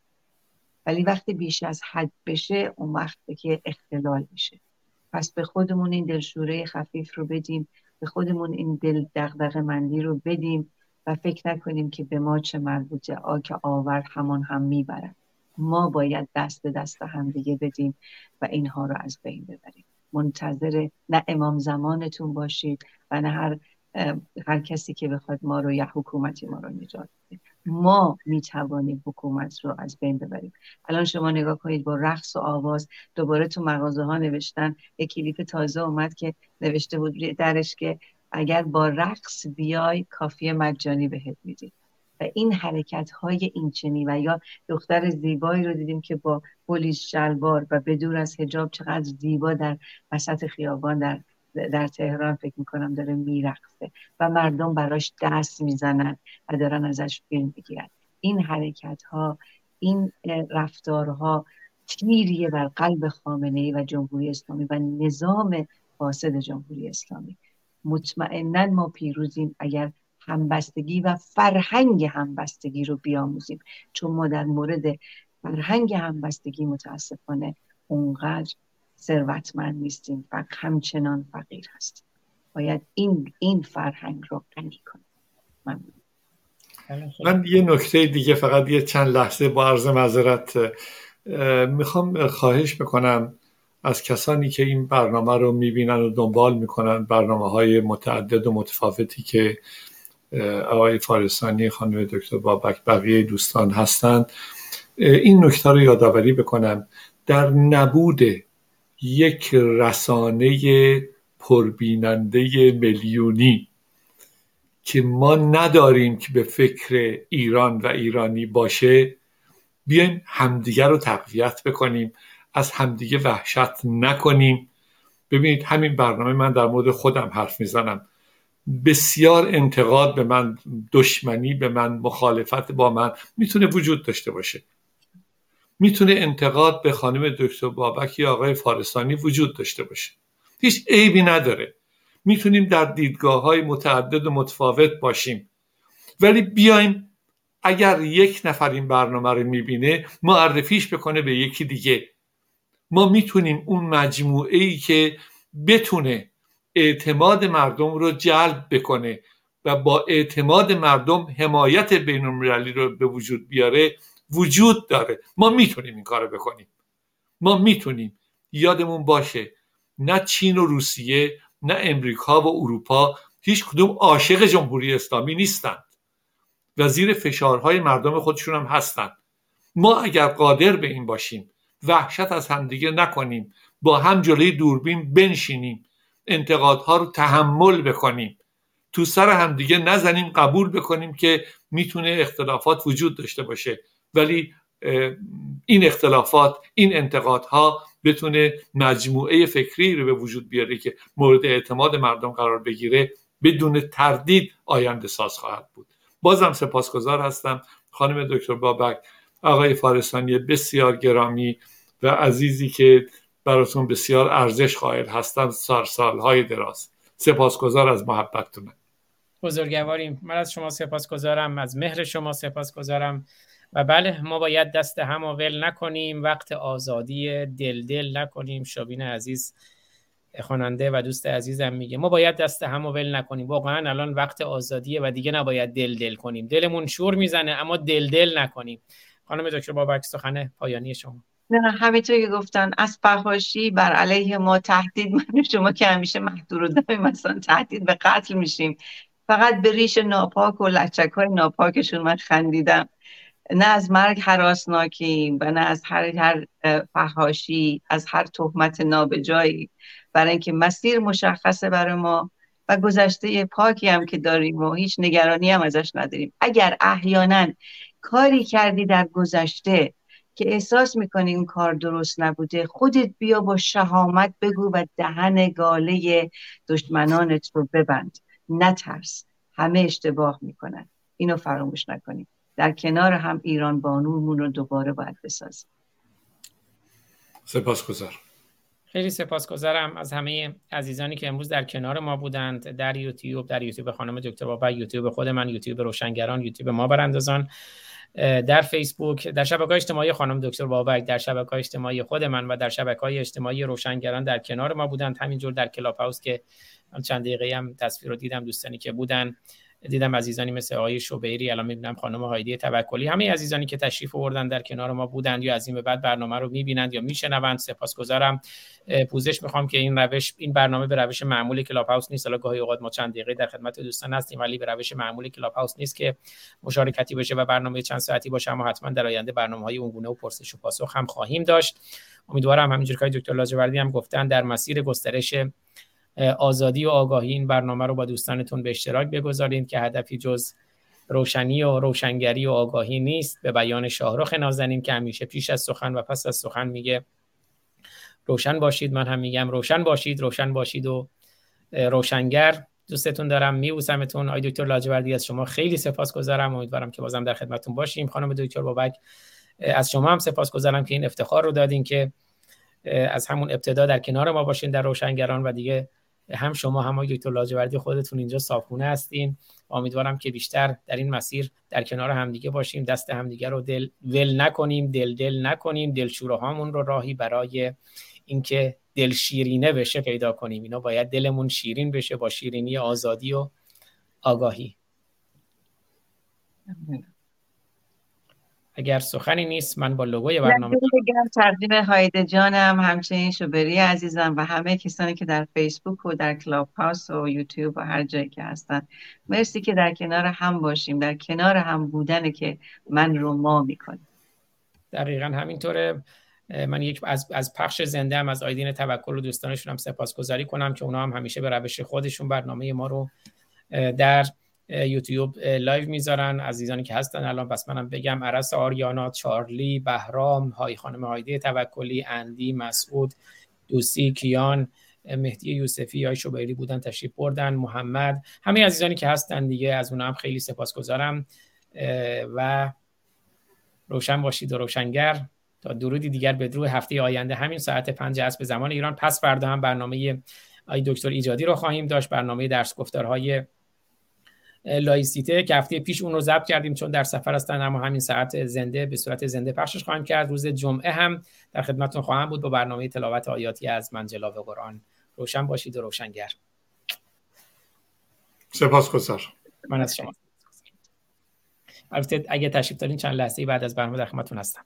ولی وقتی بیش از حد بشه اون وقت که اختلال میشه. پس به خودمون این دلشوره خفیف رو بدیم به خودمون این دل دغدغه مندی رو بدیم و فکر نکنیم که به ما چه مربوطه. آ که آور همان هم می‌برد. ما باید دست به دست هم دیگه بدیم و اینها رو از بین ببریم. منتظر نه امام زمانتون باشید و نه هر هر کسی که بخواد ما رو یا حکومتی ما رو نجات بده. ما می توانیم حکومت رو از بین ببریم. الان شما نگاه کنید با رقص و آواز دوباره تو مغازه ها نوشتن. یک کلیپ تازه اومد که نوشته بود درش که اگر با رقص بیای کافی مجانی بهت میدیم. و این حرکت های اینچنی و یا دختر زیبایی رو دیدیم که با پلیس شلوار و بدور از هجاب چقدر زیبا در وسط خیابان در در تهران فکر می‌کنم داره میرقصه و مردم براش دست می‌زنن و دارن ازش فیلم می‌گیرن. این حرکت ها این رفتارها تیریه بر قلب خامنه ای و جمهوری اسلامی و نظام فاسد جمهوری اسلامی. مطمئنا ما پیروزیم اگر همبستگی و فرهنگ همبستگی رو بیاموزیم. چون ما در مورد فرهنگ همبستگی متاسفانه اونقدر ثروتمند نیستیم. و همچنان فقیر هستیم. باید این این فرهنگ رو غنی کنیم. من یه نکته دیگه فقط یه چند لحظه با عرض معذرت می‌خوام خواهش بکنم از کسانی که این برنامه رو می‌بینن و دنبال می‌کنن برنامه های متعدد و متفاوتی که آقای فارستانی خانم دکتر بابک بقیه دوستان هستند. این نکته رو یادآوری بکنم. در نبود یک رسانه پربیننده میلیونی که ما نداریم که به فکر ایران و ایرانی باشه بیایم همدیگر رو تقویت بکنیم. از همدیگه وحشت نکنیم. ببینید همین برنامه من در مورد خودم حرف می‌زنم. بسیار انتقاد به من دشمنی به من مخالفت با من می‌تونه وجود داشته باشه. می‌تونه انتقاد به خانم دکتر بابک یا آقای فارستانی وجود داشته باشه. هیچ عیبی نداره. می‌تونیم در دیدگاه های متعدد و متفاوت باشیم. ولی بیایم اگر یک نفر این برنامه رو می‌بینه معرفیش بکنه به یکی دیگه. ما می‌تونیم اون مجموعه ای که بتونه اعتماد مردم رو جلب بکنه و با اعتماد مردم حمایت بین المللی رو به وجود بیاره وجود داره. ما می‌تونیم این کارو بکنیم. ما می‌تونیم. یادمون باشه نه چین و روسیه نه امریکا و اروپا هیچ کدوم عاشق جمهوری اسلامی نیستند و زیر فشارهای مردم خودشون هم هستند. ما اگر قادر به این باشیم وحشت از همدیگه نکنیم با هم جلوی دوربین بنشینیم انتقادها رو تحمل بکنیم. تو سر همدیگه نزنیم قبول بکنیم که می‌تونه اختلافات وجود داشته باشه. ولی این اختلافات این انتقادها بتونه مجموعه فکری رو به وجود بیاره که مورد اعتماد مردم قرار بگیره بدون تردید آینده ساز خواهد بود. بازم سپاسگزار هستم خانم دکتر بابک آقای فارسانی بسیار گرامی و عزیزی که براتون بسیار ارزش قائل هستم سال سالهای دراز. سپاسگزار از محبتتون. بزرگواریم. من از شما سپاسگزارم از مهر شما سپاسگزارم. و بله ما باید دست هم ول نکنیم وقت آزادی دل دل نکنیم. شابین عزیز خواننده و دوست عزیزم میگه. ما باید دست هم ول نکنیم. واقعا الان وقت آزادیه و دیگه نباید دل دل کنیم. دلمون شور می‌زنه اما دل دل نکنیم. خانم دکتر بابک سخن پایانی شما. همینطور که گفتن از فحاشی بر علیه ما تهدید من شما که همیشه محدور و مثلا تهدید به قتل میشیم. فقط به ریش ناپاک و لچک های ناپاکشون من خندیدم. نه از مرگ حراسناکیم و نه از هر هر فحاشی از هر تهمت نابجایی. برای اینکه مسیر مشخصه برای ما و گذشته پاکی هم که داریم و هیچ نگرانی هم ازش نداریم. اگر احیانا کاری کردی در گذشته که احساس می‌کنی این کار درست نبوده خودت بیا با شهامت بگو و دهن گاله دشمنانت رو ببند. نترس. همه اشتباه می‌کنن. اینو فراموش نکنیم در کنار هم ایران بانومون رو دوباره باید بسازیم. سپاسگزار خیلی سپاسگزارم از همه عزیزانی که امروز در کنار ما بودند در یوتیوب در یوتیوب خانم دکتر بابا یوتیوب خود من یوتیوب روشنگران یوتیوب ما براندازان در فیسبوک در شبکه اجتماعی خانم دکتر بابک در شبکه اجتماعی خود من و در شبکه اجتماعی روشنگران در کنار ما بودند. همینجور در کلاب هاوس که چند دقیقه هم تصویر رو دیدم دوستانی که بودن. دیدم عزیزانی مثل آقای شوبیری الان می‌بینم خانم هایدی توکلی همه عزیزانی که تشریف آوردن در کنار ما بودند یا از این به بعد برنامه رو می‌بینند یا میشنوند. سپاسگزارم. پوزش می‌خوام که این روش این برنامه به روش معمولی کلاب هاوس نیست. حالا گاهی اوقات ما چند دقیقه در خدمت دوستان هستیم ولی به روش معمولی کلاب هاوس نیست که مشارکتی بشه و برنامه چند ساعتی باشه اما حتما در آینده برنامه های اونگونه و پرسش و پاسخ هم خواهیم داشت. امیدوارم همینجوری که دکتر لاجوردی هم گفتن در مسیر گسترش آزادی و آگاهی این برنامه رو با دوستانتون به اشتراک بگذارید که هدفی جز روشنی و روشنگری و آگاهی نیست. به بیان شاهرخ نازنین که همیشه پیش از سخن و پس از سخن میگه روشن باشید. من هم میگم روشن باشید روشن باشید و روشنگر. دوستتون دارم میبوسمتون. آی دکتر لاجوردی از شما خیلی سپاسگزارم. امیدوارم که بازم در خدمتتون باشیم. خانم دکتر بابک از شما هم سپاسگزارم که این افتخار رو دادین که از همون ابتدا در کنار ما باشین در روشنگران و دیگه هم شما هم دکتر لاجوردی خودتون اینجا صاحبونه هستین. امیدوارم که بیشتر در این مسیر در کنار همدیگه باشیم. دست همدیگه رو دل ول نکنیم دل دل نکنیم. دلشوره هامون رو راهی برای اینکه دل شیرینه بشه پیدا کنیم. اینا باید دلمون شیرین بشه با شیرینی آزادی و آگاهی. اگر سخنی نیست من با لوگوی برنامه بگم تقدیم هایده جانم همچنین شوبری عزیزم و همه کسانی که در فیسبوک و در کلاب هاوس و یوتیوب و هر جایی که هستن. مرسی که در کنار هم باشیم در کنار هم بودن که من رو ما می‌کنیم. دقیقا همینطوره. من یک از, از پخش زنده هم از آیدین توکل و دوستانشون هم سپاسگزاری کنم که اونا هم همیشه به روش خودشون برنامه ما رو در یوتیوب live می‌ذارن عزیزانی که هستن. الان پس منم بگم عرس آریانا چارلی بهرام های خانم هایده توکلی اندی مسعود دوسی کیان مهدی یوسفی های شبیری بودن تشریف بردن محمد همه عزیزانی که هستن دیگه از اونها هم خیلی سپاسگزارم. و روشن باشید و روشنگر. تا درودی دیگر به هفته آینده همین ساعت پنج به زمان ایران. پس فردا هم برنامه آی دکتر ایجادی رو خواهیم داشت. برنامه درس گفتارهای لایسیته که هفته پیش اون رو ضبط کردیم چون در سفر هستن اما همین ساعت زنده به صورت زنده پخشش خواهیم کرد. روز جمعه هم در خدمتتون خواهم بود با برنامه تلاوت آیاتی از منجلا و قرآن. روشن باشید و روشنگر. سپاسگزار من از شما البته اگه تشریف دارین چند لحظه بعد از برنامه در خدمتتون هستم.